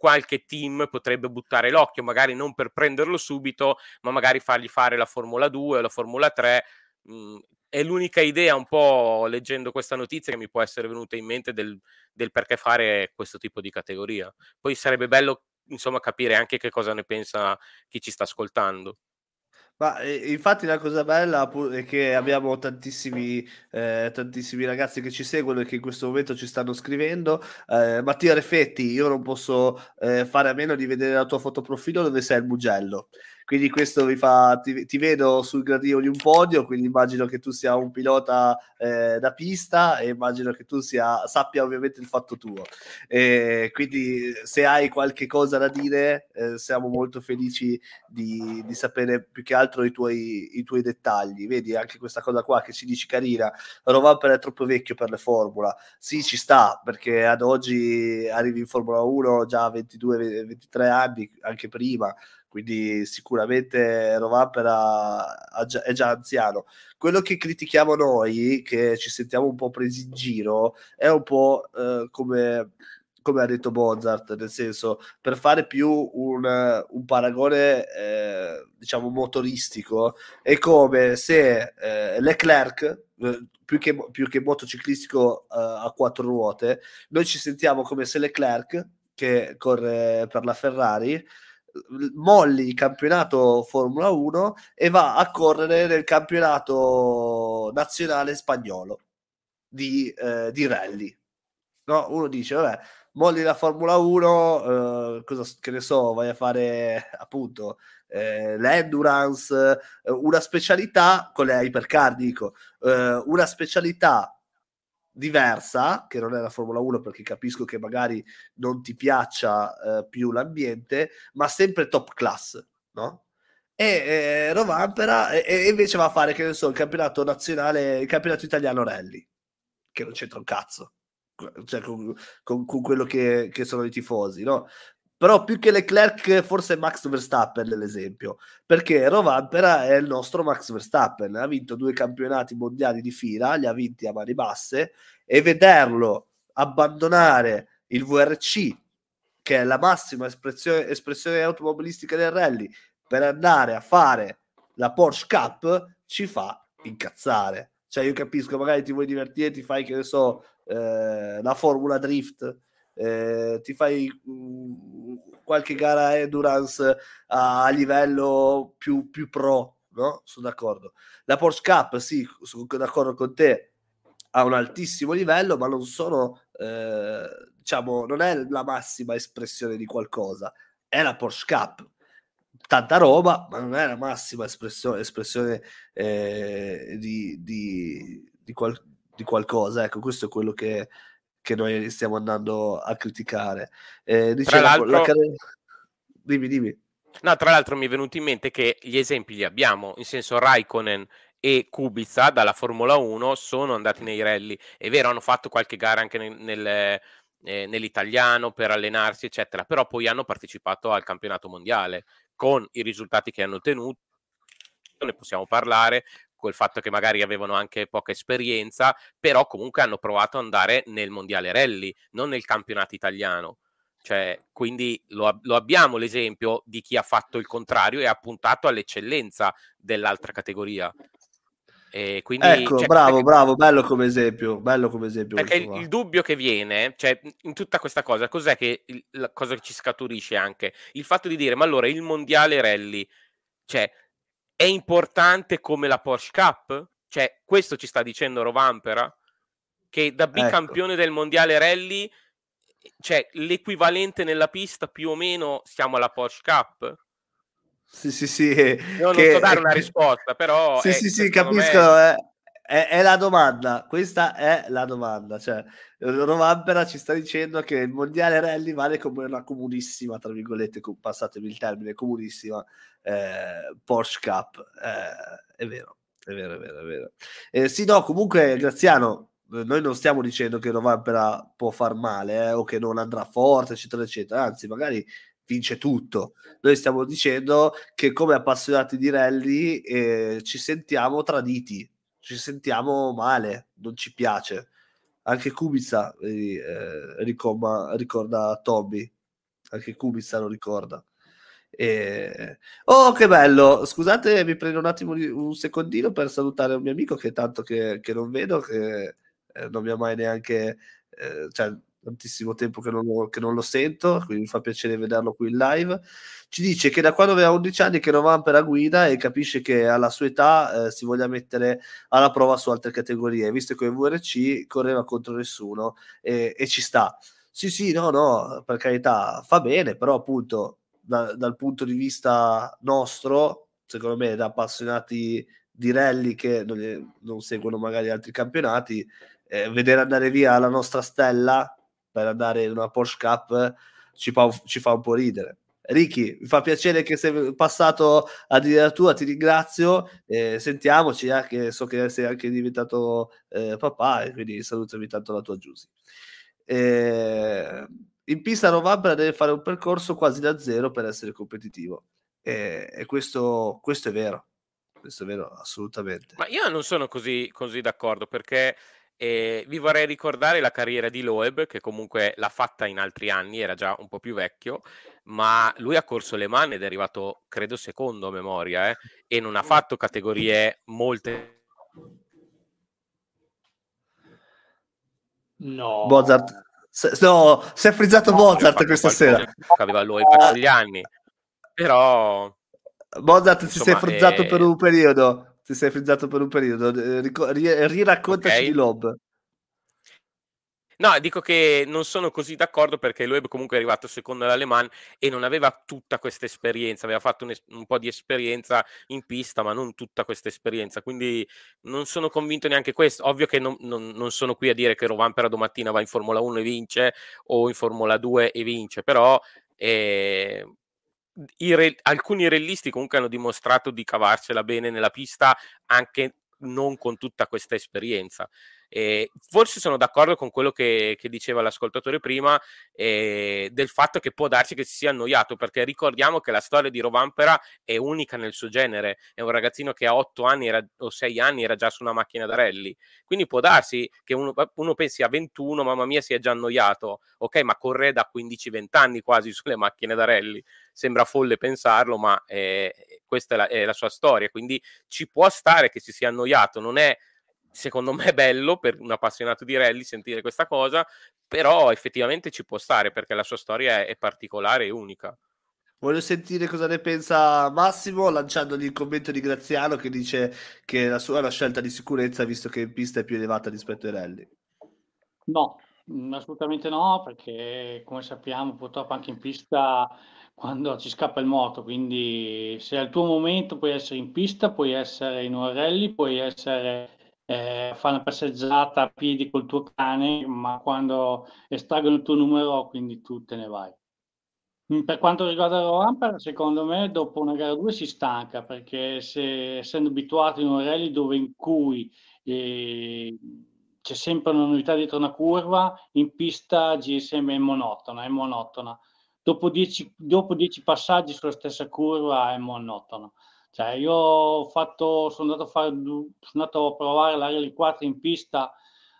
qualche team potrebbe buttare l'occhio, magari non per prenderlo subito, ma magari fargli fare la Formula 2 o la Formula 3. Mm, è l'unica idea un po' leggendo questa notizia che mi può essere venuta in mente del, del perché fare questo tipo di categoria. Poi sarebbe bello insomma capire anche che cosa ne pensa chi ci sta ascoltando. Ma eh, infatti la cosa bella è che abbiamo tantissimi, eh, tantissimi ragazzi che ci seguono e che in questo momento ci stanno scrivendo. Eh, Mattia Refetti, io non posso eh, fare a meno di vedere la tua fotoprofilo dove sei il Mugello quindi questo mi fa, ti, ti, vedo sul gradino di un podio, quindi immagino che tu sia un pilota eh, da pista e immagino che tu sia, sappia ovviamente il fatto tuo. E quindi se hai qualche cosa da dire eh, siamo molto felici di, di, sapere più che altro i tuoi, i tuoi, dettagli. Vedi anche questa cosa qua che ci dici carina, Rovampere è troppo vecchio per le Formula. Sì, ci sta perché ad oggi arrivi in Formula 1 già a 22-23 anni, anche prima quindi sicuramente Rovampera è già anziano. Quello che critichiamo noi, che ci sentiamo un po' presi in giro, è un po' eh, come, come, ha detto Mozart, nel senso, per fare più un, un paragone, eh, diciamo, motoristico, è come se eh, Leclerc, eh, più che, più che motociclistico eh, a quattro ruote, noi ci sentiamo come se Leclerc, che corre per la Ferrari, molli il campionato Formula 1 e va a correre nel campionato nazionale spagnolo di, eh, di rally. No? Uno dice, vabbè, molli la Formula 1, eh, cosa che ne so, vai a fare appunto eh, l'endurance, eh, una specialità con le hypercar, dico, eh, una specialità diversa, che non è la Formula 1 perché capisco che magari non ti piaccia eh, più l'ambiente, ma sempre top class, no? E eh, Rovampera e, e, invece va a fare, che ne so, il campionato nazionale, il campionato italiano rally, che non c'entra un cazzo. Cioè, con, con, con quello che, che, sono i tifosi, no? Però più che Leclerc, forse Max Verstappen l'esempio, perché Rovanpera è il nostro Max Verstappen, ha vinto due campionati mondiali di fila, li ha vinti a mani basse, e vederlo abbandonare il VRC, che è la massima espressione, espressione automobilistica del rally, per andare a fare la Porsche Cup, ci fa incazzare. Cioè io capisco, magari ti vuoi divertire, ti fai, che ne so, eh, la Formula Drift, eh, ti fai mh, mm, qualche gara endurance a, a livello più, più, pro, no? Sono d'accordo. La Porsche Cup, sì, sono d'accordo con te, ha un altissimo livello, ma non sono eh, diciamo, non è la massima espressione di qualcosa, è la Porsche Cup. Tanta roba, ma non è la massima espressione, espressione eh, di, di, di, qual- di, qualcosa. Ecco, questo è quello che, che noi stiamo andando a criticare. Eh, dice la, la car- dimmi, dimmi. No, tra l'altro mi è venuto in mente che gli esempi li abbiamo, in senso Raikkonen e Kubica dalla Formula 1 sono andati nei rally. È vero, hanno fatto qualche gara anche nel, nel, eh, nell'italiano per allenarsi, eccetera, però poi hanno partecipato al campionato mondiale con i risultati che hanno ottenuto. Ne possiamo parlare, col fatto che magari avevano anche poca esperienza, però comunque hanno provato ad andare nel mondiale rally, non nel campionato italiano. Cioè, quindi lo, lo, abbiamo l'esempio di chi ha fatto il contrario e ha puntato all'eccellenza dell'altra categoria. E quindi, ecco, cioè, bravo, perché, bravo, bello come esempio, bello come esempio. Perché il, il, dubbio che viene, cioè, in tutta questa cosa, cos'è che, la cosa che ci scaturisce anche? Il fatto di dire, ma allora il mondiale rally, cioè, è importante come la Porsche Cup? Cioè, questo ci sta dicendo Rovampera? Che da bicampione ecco. del mondiale rally cioè l'equivalente nella pista più o meno siamo alla Porsche Cup? Sì, sì, sì. Io che, non so dare una risposta, però... Sì, sì, sì, capisco. Me... È, è, la domanda, questa è la domanda. Cioè, Rovampera ci sta dicendo che il mondiale rally vale come una comunissima, tra virgolette, passatemi il termine, comunissima eh, Porsche Cup. Eh, è vero, è vero, è vero, è vero. Eh, sì, no, comunque, Graziano, noi non stiamo dicendo che Rovampera può far male eh, o che non andrà forte, eccetera, eccetera, anzi, magari vince tutto. Noi stiamo dicendo che come appassionati di rally eh, ci sentiamo traditi, ci sentiamo male, non ci piace. Anche Kubica eh, ricorda, ricorda Tommy, anche Kubica lo ricorda. E... Oh, che bello! Scusate, mi prendo un attimo un secondino per salutare un mio amico che tanto che, che non vedo, che eh, non mi ha mai neanche, eh, cioè tantissimo tempo che non, lo, che non, lo, sento, quindi mi fa piacere vederlo qui in live. Ci dice che da quando aveva 11 anni che non va per la guida e capisce che alla sua età eh, si voglia mettere alla prova su altre categorie, visto che in VRC correva contro nessuno e, e ci sta. Sì, sì, no, no, per carità, fa bene, però appunto da, dal punto di vista nostro, secondo me, da appassionati di rally che non, non seguono magari altri campionati, eh, vedere andare via la nostra stella per andare in una Porsche Cup ci fa, ci fa un po' ridere. Ricky, mi fa piacere che sei passato a dire la tua, ti ringrazio, eh, sentiamoci, eh, che so che sei anche diventato eh, papà quindi salutami tanto la tua Giusy. Eh, in pista Novambra deve fare un percorso quasi da zero per essere competitivo e questo, questo è vero, questo è vero assolutamente. Ma io non sono così, così d'accordo perché e vi vorrei ricordare la carriera di Loeb, che comunque l'ha fatta in altri anni, era già un po' più vecchio, ma lui ha corso le mani ed è arrivato, credo, secondo a memoria, eh, e non ha fatto categorie molte. No. Mozart. no, si è frizzato Mozart questa sera. Aveva Loeb per gli anni, però... Mozart si è frizzato è... per un periodo ti sei frizzato per un periodo. Eh, ric- riraccontaci okay. di Lob. No, dico che non sono così d'accordo perché Loeb comunque è arrivato secondo all'Aleman e non aveva tutta questa esperienza, aveva fatto un, es- un, po' di esperienza in pista, ma non tutta questa esperienza, quindi non sono convinto neanche questo. Ovvio che non, non, non sono qui a dire che Rovampera domattina va in Formula 1 e vince o in Formula 2 e vince, però eh, re- alcuni rellisti comunque hanno dimostrato di cavarsela bene nella pista anche non con tutta questa esperienza. Eh, forse sono d'accordo con quello che, che diceva l'ascoltatore prima eh, del fatto che può darsi che si sia annoiato, perché ricordiamo che la storia di Rovampera è unica nel suo genere, è un ragazzino che a 8 anni era, o 6 anni era già su una macchina da rally, quindi può darsi che uno, uno pensi a 21, mamma mia si è già annoiato, ok, ma corre da 15-20 anni quasi sulle macchine da rally, sembra folle pensarlo, ma eh, questa è la, è la sua storia, quindi ci può stare che si sia annoiato, non è secondo me è bello per un appassionato di rally sentire questa cosa, però effettivamente ci può stare perché la sua storia è, è particolare e unica. Voglio sentire cosa ne pensa Massimo, lanciandogli il commento di Graziano che dice che la sua è una scelta di sicurezza visto che in pista è più elevata rispetto ai rally. No, Mm, assolutamente no, perché come sappiamo purtroppo anche in pista quando ci scappa il moto, quindi se è il tuo momento puoi essere in pista, puoi essere in un rally, puoi essere eh, fare una passeggiata a piedi col tuo cane, ma quando estraggono il tuo numero, quindi tu te ne vai. Mm, per quanto riguarda Roamper, secondo me dopo una gara 2 si stanca, perché se, essendo abituato in un rally dove in cui eh, c'è sempre una novità dietro una curva, in pista GSM è monotona, è monotona. Dopo 10 dopo dieci passaggi sulla stessa curva è monotona. Cioè io ho fatto, sono andato a, fare, sono andato a provare la Rally 4 in pista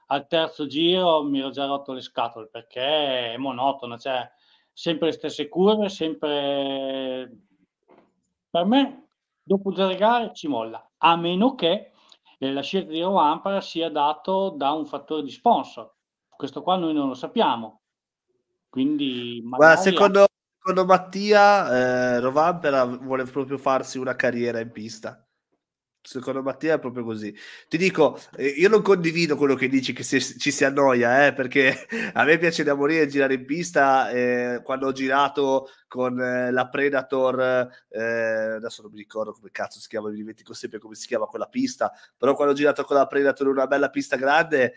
al terzo giro, mi ero già rotto le scatole perché è monotona, cioè sempre le stesse curve, sempre... Per me, dopo tre gare ci molla, a meno che la scelta di Rovampara sia dato da un fattore di sponsor. Questo qua noi non lo sappiamo. Quindi magari... Guarda, secondo, secondo Mattia, eh, Rovampera vuole proprio farsi una carriera in pista. Secondo Mattia è proprio così. Ti dico, eh, io non condivido quello che dici che si, ci si annoia, eh, perché a me piace da morire girare in pista. Eh, quando ho girato con eh, la Predator, eh, adesso non mi ricordo come cazzo si chiama, mi dimentico sempre come si chiama quella pista, però quando ho girato con la Predator in una bella pista grande,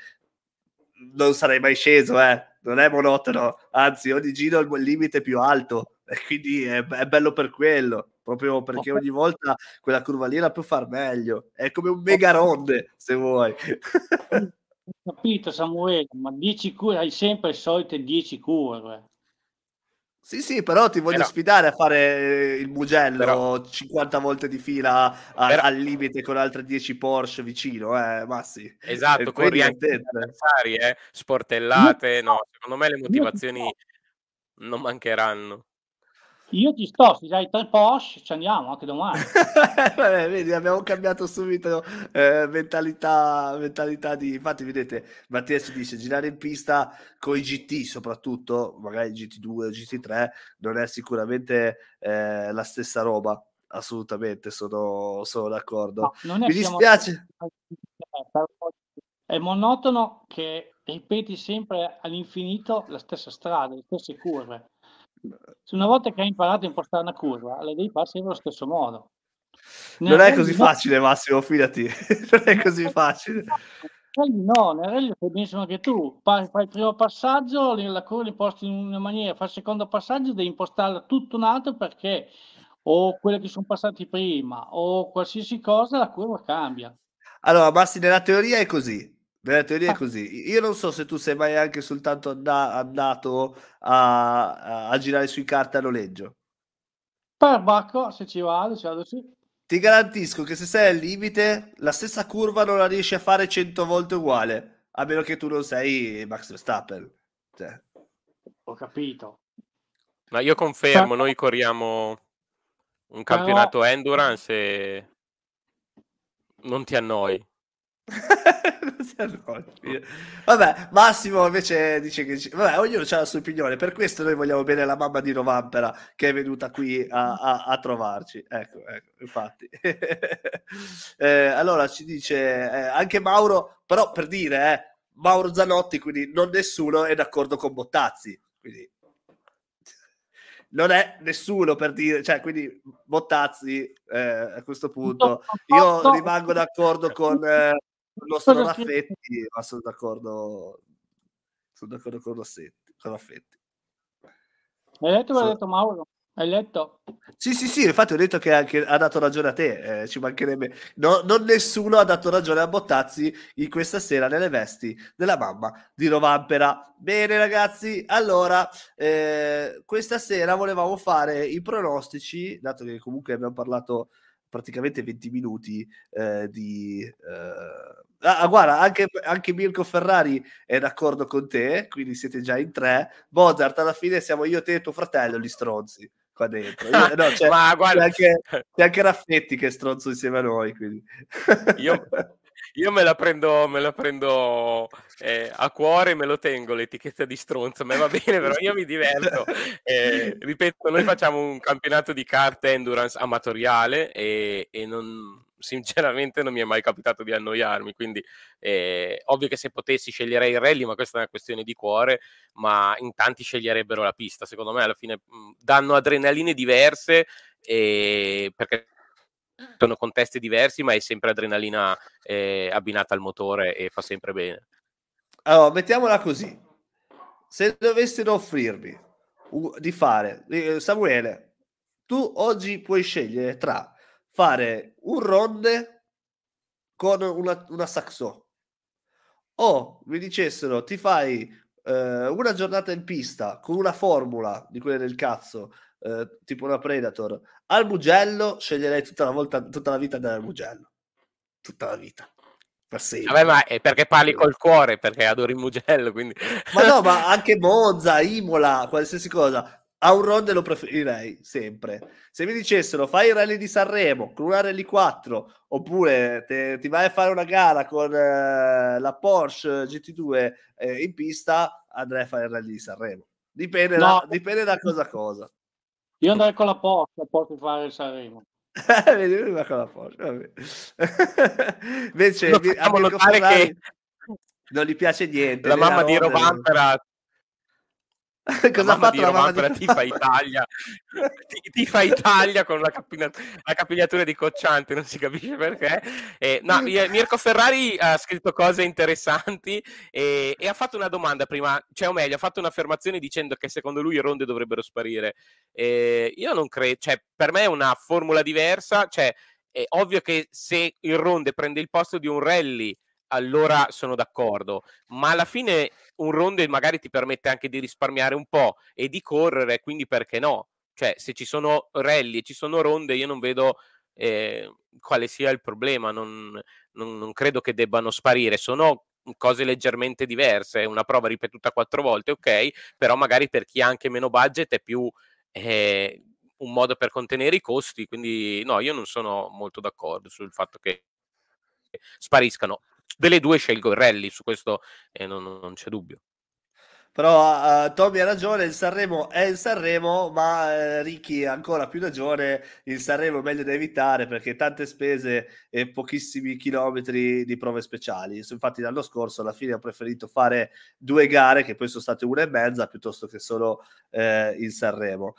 non sarei mai sceso, eh. Non è monotono, anzi ogni giro il limite più alto e quindi è, è bello per quello proprio perché ogni volta quella curva lì la può far meglio. È come un mega ronde, se vuoi. Ho capito Samuele, ma 10 curve, hai sempre le solite 10 curve. Sì, sì, però ti voglio però, sfidare a fare il Mugello però, 50 volte di fila a, però, al limite con altre 10 Porsche vicino, eh, ma sì. Esatto, corri anche avversari, eh, sportellate, no, secondo me le motivazioni non mancheranno. Io ti sto, se hai tre Porsche, ci andiamo anche domani. Vabbè, vedi, abbiamo cambiato subito eh, mentalità, mentalità di... Infatti, vedete, Mattia ci dice, girare in pista con i GT soprattutto, magari GT2 o GT3, non è sicuramente eh, la stessa roba. Assolutamente, sono, sono d'accordo. No, Mi dispiace. È monotono che ripeti sempre all'infinito la stessa strada, le stesse curve se una volta che hai imparato a impostare una curva, le devi fare sempre allo stesso modo. Nel non è così facile, Massimo, fidati, non è così facile. No, nel rally fai benissimo anche tu. Fai, il primo passaggio, la curva imposti in una maniera, fai il secondo passaggio, devi impostarla tutto un altro perché o quelle che sono passati prima o qualsiasi cosa, la curva cambia. Allora, Massi, nella teoria è così. Nella teoria è ah. così. Io non so se tu sei mai anche soltanto andato a, a, a girare sui carte a noleggio. Per Bacco, se ci vado, ci vado sì. Ti garantisco che se sei al limite, la stessa curva non la riesci a fare 100 volte uguale, a meno che tu non sei Max Verstappen. Cioè. Ho capito. Ma io confermo, noi corriamo un campionato Però... endurance e non ti annoi. Vabbè, Massimo invece dice che vabbè, ognuno ha la sua opinione. Per questo noi vogliamo bene la mamma di Rovampera che è venuta qui a, a, a trovarci. Ecco, ecco infatti. eh, allora ci dice eh, anche Mauro, però per dire, eh, Mauro Zanotti, quindi non nessuno è d'accordo con Bottazzi. Quindi non è nessuno per dire, cioè, quindi Bottazzi eh, a questo punto io rimango d'accordo con eh, il nostro Raffetti, ma sono d'accordo, sono d'accordo con Rossetti, con Raffetti. Hai letto cosa ha detto Mauro? Hai letto? Sì, sì, sì, infatti ho detto che anche, ha dato ragione a te, eh, ci mancherebbe. No, non nessuno ha dato ragione a Bottazzi in questa sera nelle vesti della mamma di Rovampera. Bene ragazzi, allora, eh, questa sera volevamo fare i pronostici, dato che comunque abbiamo parlato praticamente 20 minuti eh, di... Eh... Ah, guarda, anche, anche Mirko Ferrari è d'accordo con te, quindi siete già in tre. Mozart, alla fine siamo io, te e tuo fratello, gli stronzi qua dentro. Io, no, c'è, Ma guarda... c'è, anche, c'è anche Raffetti che è stronzo insieme a noi. Quindi. Io, io me la prendo, me la prendo eh, a cuore, me lo tengo l'etichetta di stronzo, me va bene, però io mi diverto. Eh, ripeto, noi facciamo un campionato di carte endurance amatoriale e, e non, sinceramente non mi è mai capitato di annoiarmi, quindi eh, ovvio che se potessi sceglierei il rally, ma questa è una questione di cuore, ma in tanti sceglierebbero la pista, secondo me alla fine mh, danno adrenaline diverse eh, perché sono contesti diversi, ma è sempre adrenalina eh, abbinata al motore e fa sempre bene. Allora, mettiamola così. Se dovessero offrirmi di fare, eh, Samuele, tu oggi puoi scegliere tra fare un ronde con una, una saxo o mi dicessero ti fai eh, una giornata in pista con una formula di quelle del cazzo eh, tipo una Predator al Mugello sceglierei tutta la, volta, tutta la vita del Mugello tutta la vita per sempre. Vabbè, ma è perché parli col cuore, perché adori il Mugello, quindi... Ma no, ma anche Monza, Imola, qualsiasi cosa. A un ronde lo preferirei sempre. Se mi dicessero fai il rally di Sanremo con una Rally 4 oppure te, ti vai a fare una gara con eh, la Porsche GT2 eh, in pista, andrei a fare il rally di Sanremo. Dipende, no. da, dipende da cosa cosa. Io andrei con la Porsche, posso fare il Sanremo. Vedi, lui va con la Porsche. Invece, a che non gli piace niente. La mamma di Rovanpera Cosa ha fatto la mamma di Tifa Italia? Tifa Italia con la, capina- la capigliatura di Cocciante, non si capisce perché. Eh, no, Mirko Ferrari ha scritto cose interessanti e, e, ha fatto una domanda prima, cioè o meglio, ha fatto un'affermazione dicendo che secondo lui i ronde dovrebbero sparire. Eh, io non credo, cioè per me è una formula diversa, cioè è ovvio che se il ronde prende il posto di un rally allora sono d'accordo. Ma alla fine un ronde magari ti permette anche di risparmiare un po' e di correre, quindi perché no? Cioè, se ci sono rally e ci sono ronde, io non vedo eh, quale sia il problema, non, non, non, credo che debbano sparire, sono cose leggermente diverse, una prova ripetuta quattro volte, ok, però magari per chi ha anche meno budget è più eh, un modo per contenere i costi, quindi no, io non sono molto d'accordo sul fatto che spariscano delle due scelgo il rally, su questo eh, non, non c'è dubbio. Però uh, Tommy ha ragione, il Sanremo è il Sanremo, ma uh, Ricky ha ancora più ragione, il Sanremo è meglio da evitare perché tante spese e pochissimi chilometri di prove speciali. Infatti l'anno scorso alla fine ho preferito fare due gare che poi sono state una e mezza piuttosto che solo uh, il Sanremo.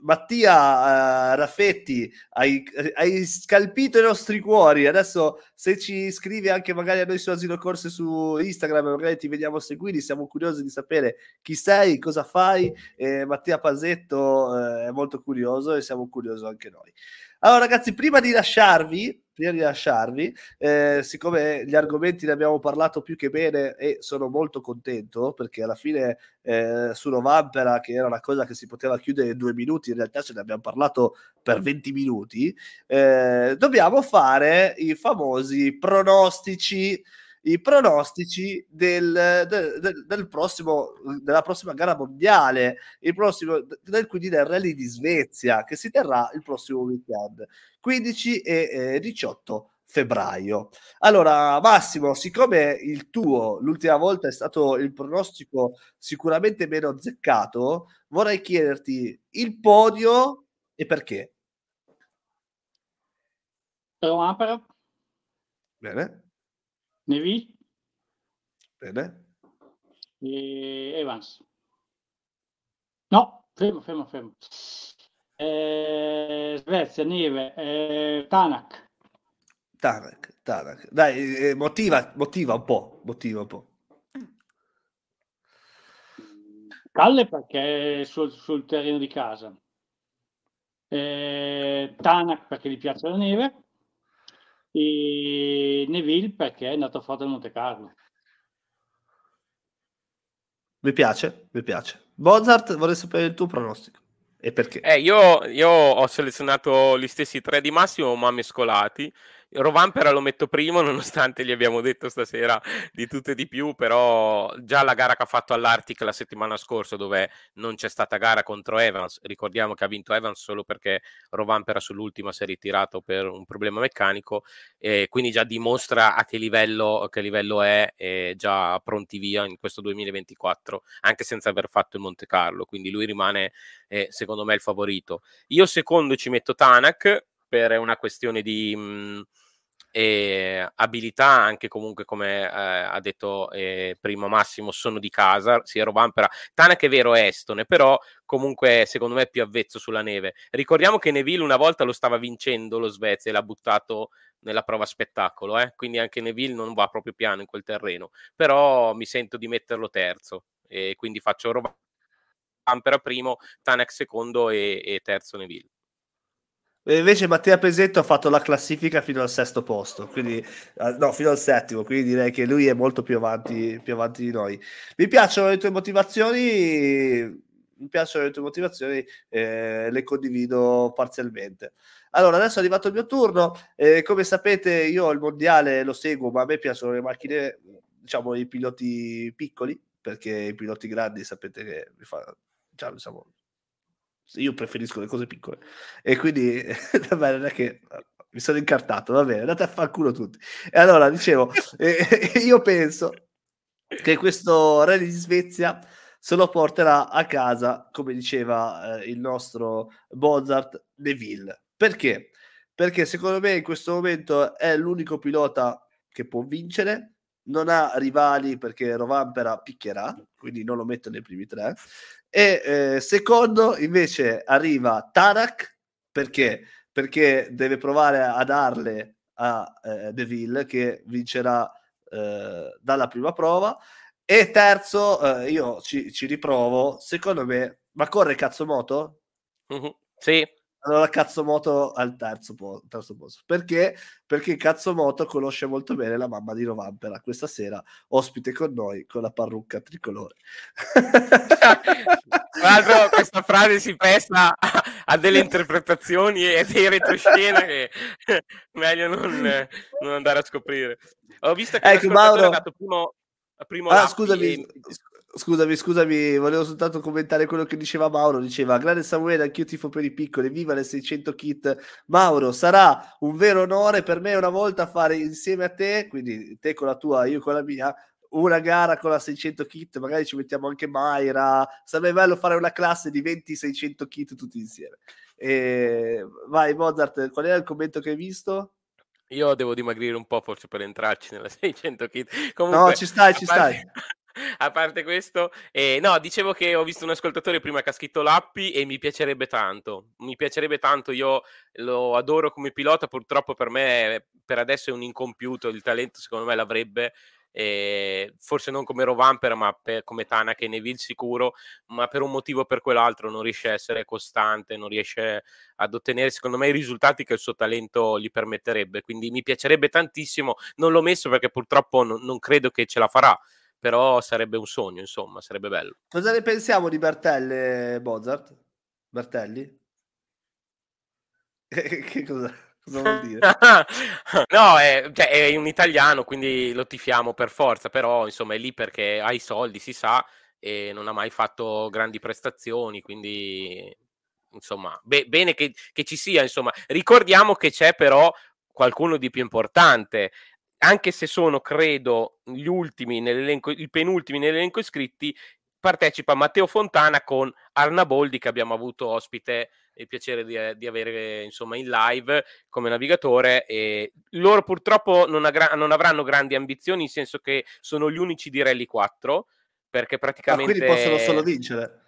Mattia Raffetti, hai, hai, scalpito i nostri cuori, adesso se ci scrivi anche magari a noi su Asilo Corse su Instagram, magari ti vediamo seguire, siamo curiosi di sapere chi sei, cosa fai. Eh, Mattia Pasetto eh, è molto curioso e siamo curiosi anche noi. Allora, ragazzi, prima di lasciarvi, prima di lasciarvi, eh, siccome gli argomenti ne abbiamo parlato più che bene e sono molto contento perché alla fine eh, su Novampera, che era una cosa che si poteva chiudere in due minuti, in realtà ce ne abbiamo parlato per 20 minuti, eh, dobbiamo fare i famosi pronostici i pronostici del, del, del, prossimo, della prossima gara mondiale, il prossimo, del, quindi del rally di Svezia, che si terrà il prossimo weekend, 15 e eh, 18 febbraio. Allora, Massimo, siccome il tuo l'ultima volta è stato il pronostico sicuramente meno azzeccato, vorrei chiederti il podio e perché. Roma Bene. Neville. Bene. E Evans. No, fermo, fermo, fermo. Eh, Svezia, Neve, eh, Tanak. Tanak, Tanak. Dai, eh, motiva, motiva un po', motiva un po'. Calle perché è sul, sul terreno di casa. Eh, Tanak perché gli piace la neve e Neville perché è andato fuori da Monte Carlo. Mi piace, mi piace. Mozart, vorrei sapere il tuo pronostico. E perché? Eh, io, io, ho selezionato gli stessi tre di Massimo, ma mescolati. Rovanpera lo metto primo, nonostante gli abbiamo detto stasera di tutto e di più, però già la gara che ha fatto all'Artic la settimana scorsa, dove non c'è stata gara contro Evans, ricordiamo che ha vinto Evans solo perché Rovanpera sull'ultima si è ritirato per un problema meccanico, e quindi già dimostra a che livello, che livello è e già pronti via in questo 2024, anche senza aver fatto il Monte Carlo, quindi lui rimane eh, secondo me il favorito. Io secondo ci metto Tanak, per una questione di... Mh, mhmm, e abilità anche comunque come eh, ha detto eh, prima Massimo sono di casa sia Rovampera Tanak è vero estone però comunque secondo me è più avvezzo sulla neve. Ricordiamo che Neville una volta lo stava vincendo lo Svezia e l'ha buttato nella prova spettacolo eh? quindi anche Neville non va proprio piano in quel terreno. Però mi sento di metterlo terzo e quindi faccio Rovampera primo Tanak secondo e, e terzo Neville invece Mattia Pesetto ha fatto la classifica fino al sesto posto, quindi eh, no, fino al settimo, quindi direi che lui è molto più avanti, più avanti di noi. Mi piacciono le tue motivazioni, mi piacciono le tue motivazioni, eh, le condivido parzialmente. Allora, adesso è arrivato il mio turno. Eh, come sapete, io il mondiale lo seguo, ma a me piacciono le macchine, diciamo, i piloti piccoli, perché i piloti grandi sapete che mi fa, diciamo io preferisco le cose piccole. E quindi, vabbè, non è che mi sono incartato, va bene, andate a far culo tutti. E allora, dicevo, eh, io penso che questo rally di Svezia se lo porterà a casa, come diceva eh, il nostro Mozart Neville. Perché? Perché secondo me in questo momento è l'unico pilota che può vincere, non ha rivali perché Rovampera picchierà, quindi non lo metto nei primi tre. E eh, secondo invece arriva Tarak perché? Perché deve provare a darle a eh, Deville che vincerà eh, dalla prima prova. E terzo, eh, io ci, ci, riprovo, secondo me, ma corre cazzo moto? Uh-huh. Sì, allora Cazzomoto al terzo, po- terzo posto. Perché? Perché Cazzomoto conosce molto bene la mamma di Rovampera. Questa sera ospite con noi con la parrucca tricolore. Tra l'altro questa frase si presta a, a delle interpretazioni e dei retroscena che meglio non, non, andare a scoprire. Ho visto che ecco, Mauro... primo, primo ah, scusami. Scusami, scusami, volevo soltanto commentare quello che diceva Mauro. Diceva: Grande Samuele, anch'io tifo per i piccoli. Viva le 600 kit. Mauro, sarà un vero onore per me una volta fare insieme a te, quindi te con la tua, io con la mia, una gara con la 600 kit. Magari ci mettiamo anche Mayra. Sarebbe bello fare una classe di 20-600 kit tutti insieme. E... Vai, Mozart, qual era il commento che hai visto? Io devo dimagrire un po' forse per entrarci nella 600 kit. Comunque, no, ci stai, ci parte... stai. a parte questo, eh, no, dicevo che ho visto un ascoltatore prima che ha scritto Lappi e mi piacerebbe tanto. Mi piacerebbe tanto, io lo adoro come pilota, purtroppo per me per adesso è un incompiuto, il talento secondo me l'avrebbe. Eh, forse non come Rovamper, ma per, come Tanak e Neville sicuro, ma per un motivo o per quell'altro non riesce a essere costante, non riesce ad ottenere secondo me i risultati che il suo talento gli permetterebbe. Quindi mi piacerebbe tantissimo, non l'ho messo perché purtroppo non, non credo che ce la farà però sarebbe un sogno, insomma, sarebbe bello. Cosa ne pensiamo di Bertelle Mozart? Bertelli? che cosa, cosa, vuol dire? no, è, cioè, è, un italiano, quindi lo tifiamo per forza, però insomma è lì perché ha i soldi, si sa, e non ha mai fatto grandi prestazioni, quindi insomma, be- bene che, che ci sia, insomma. Ricordiamo che c'è però qualcuno di più importante anche se sono, credo, gli ultimi nell'elenco, i penultimi nell'elenco iscritti, partecipa Matteo Fontana con Arna Boldi che abbiamo avuto ospite il piacere di, di avere insomma in live come navigatore. E loro purtroppo non, agra- non, avranno grandi ambizioni in senso che sono gli unici di Rally 4 perché praticamente ah, quindi possono solo vincere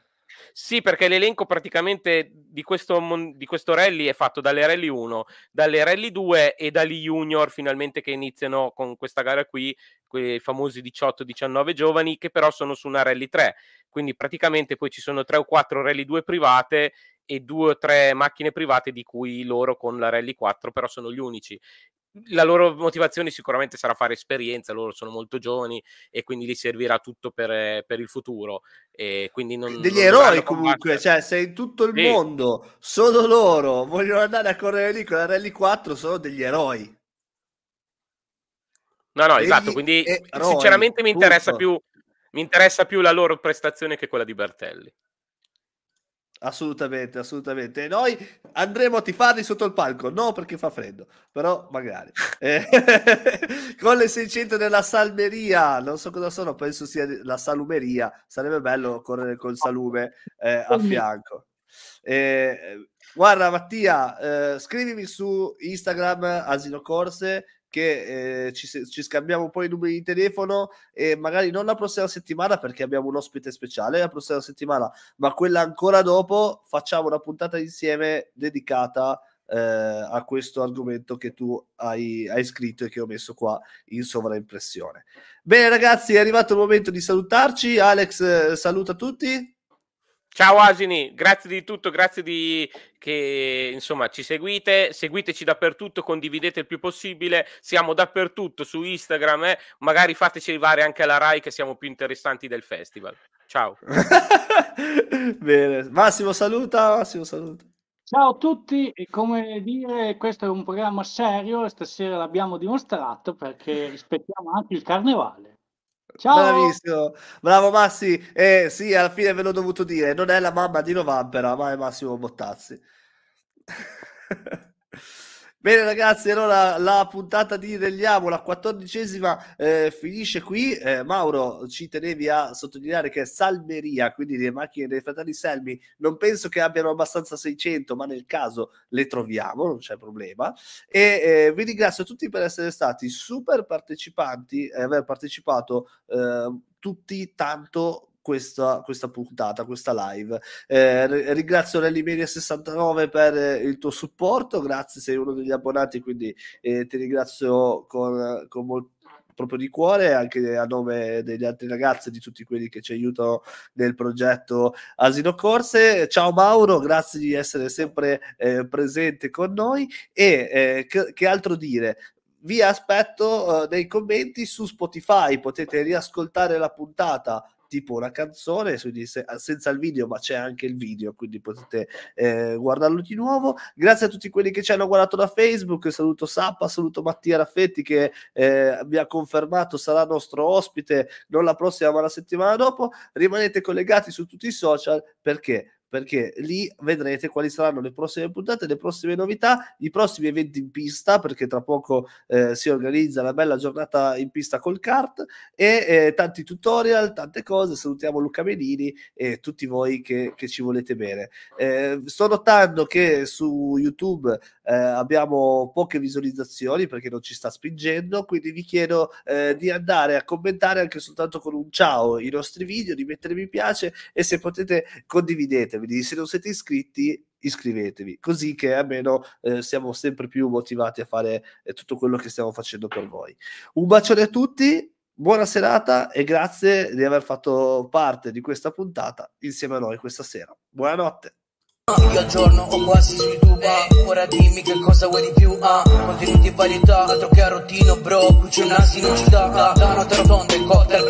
sì, perché l'elenco praticamente di questo, di questo rally è fatto dalle rally 1, dalle rally 2 e dagli junior finalmente che iniziano con questa gara qui, quei famosi 18-19 giovani che però sono su una rally 3. Quindi praticamente poi ci sono 3 o 4 rally 2 private e 2 o 3 macchine private di cui loro con la rally 4 però sono gli unici la loro motivazione sicuramente sarà fare esperienza, loro sono molto giovani e quindi gli servirà tutto per, per il futuro. E quindi non, Degli non eroi comunque, cioè se in tutto il sì. mondo solo loro vogliono andare a correre lì con la Rally 4 sono degli eroi. No, no, Degli esatto, quindi eroi, sinceramente mi interessa, più, mi interessa più la loro prestazione che quella di Bertelli. Assolutamente, assolutamente. Noi andremo a tifarli sotto il palco, no perché fa freddo, però magari. Eh, con le 600 della salmeria, non so cosa sono, penso sia la salumeria, sarebbe bello correre col salume eh, a fianco. Eh, guarda Mattia, eh, scrivimi su Instagram Asino Corse che eh, ci, ci, scambiamo un po' i numeri di telefono e magari non la prossima settimana perché abbiamo un ospite speciale la prossima settimana, ma quella ancora dopo facciamo una puntata insieme dedicata eh, a questo argomento che tu hai, hai scritto e che ho messo qua in sovraimpressione. Bene ragazzi, è arrivato il momento di salutarci. Alex, eh, saluta tutti. Ciao Asini, grazie di tutto, grazie di che insomma ci seguite, seguiteci dappertutto, condividete il più possibile, siamo dappertutto su Instagram, eh? magari fateci arrivare anche alla Rai che siamo più interessanti del festival. Ciao. Bene, Massimo saluta, Massimo saluta. Ciao a tutti, e come dire, questo è un programma serio, stasera l'abbiamo dimostrato perché rispettiamo anche il carnevale. Ciao. Bravissimo, bravo Massi. Eh, sì, alla fine ve l'ho dovuto dire, non è la mamma di Novampera, ma è Massimo Bottazzi. Bene ragazzi, allora la puntata di Regliamo, la quattordicesima, eh, finisce qui. Eh, Mauro, ci tenevi a sottolineare che è Salmeria, quindi le macchine dei fratelli Selmi, non penso che abbiano abbastanza 600, ma nel caso le troviamo, non c'è problema. E eh, vi ringrazio tutti per essere stati super partecipanti e aver partecipato eh, tutti tanto questa, questa puntata, questa live. Eh, ringrazio Rally Media 69 per eh, il tuo supporto, grazie, sei uno degli abbonati, quindi eh, ti ringrazio con, con molto proprio di cuore anche a nome degli altri ragazzi e di tutti quelli che ci aiutano nel progetto Asino Corse. Ciao Mauro, grazie di essere sempre eh, presente con noi e eh, che, che, altro dire? Vi aspetto uh, nei commenti su Spotify, potete riascoltare la puntata tipo una canzone senza il video, ma c'è anche il video, quindi potete eh, guardarlo di nuovo. Grazie a tutti quelli che ci hanno guardato da Facebook. Saluto Sappa, saluto Mattia Raffetti che eh, vi ha confermato sarà nostro ospite non la prossima, ma la settimana dopo. Rimanete collegati su tutti i social perché perché lì vedrete quali saranno le prossime puntate, le prossime novità, i prossimi eventi in pista, perché tra poco eh, si organizza la bella giornata in pista col kart e eh, tanti tutorial, tante cose. Salutiamo Luca Menini e tutti voi che, che ci volete bene. Eh, sto notando che su YouTube eh, abbiamo poche visualizzazioni perché non ci sta spingendo, quindi vi chiedo eh, di andare a commentare anche soltanto con un ciao i nostri video, di mettere mi piace e se potete condividete iscrivetevi, se non siete iscritti iscrivetevi, così che almeno eh, siamo sempre più motivati a fare eh, tutto quello che stiamo facendo per voi. Un bacione a tutti, buona serata e grazie di aver fatto parte di questa puntata insieme a noi questa sera. Buonanotte. Io al giorno ho quasi su YouTube eh, Ora dimmi che cosa vuoi di più ah. Contenuti e varietà Altro che a rottino bro Cruce un asino ci dà La nota rotonda e cocktail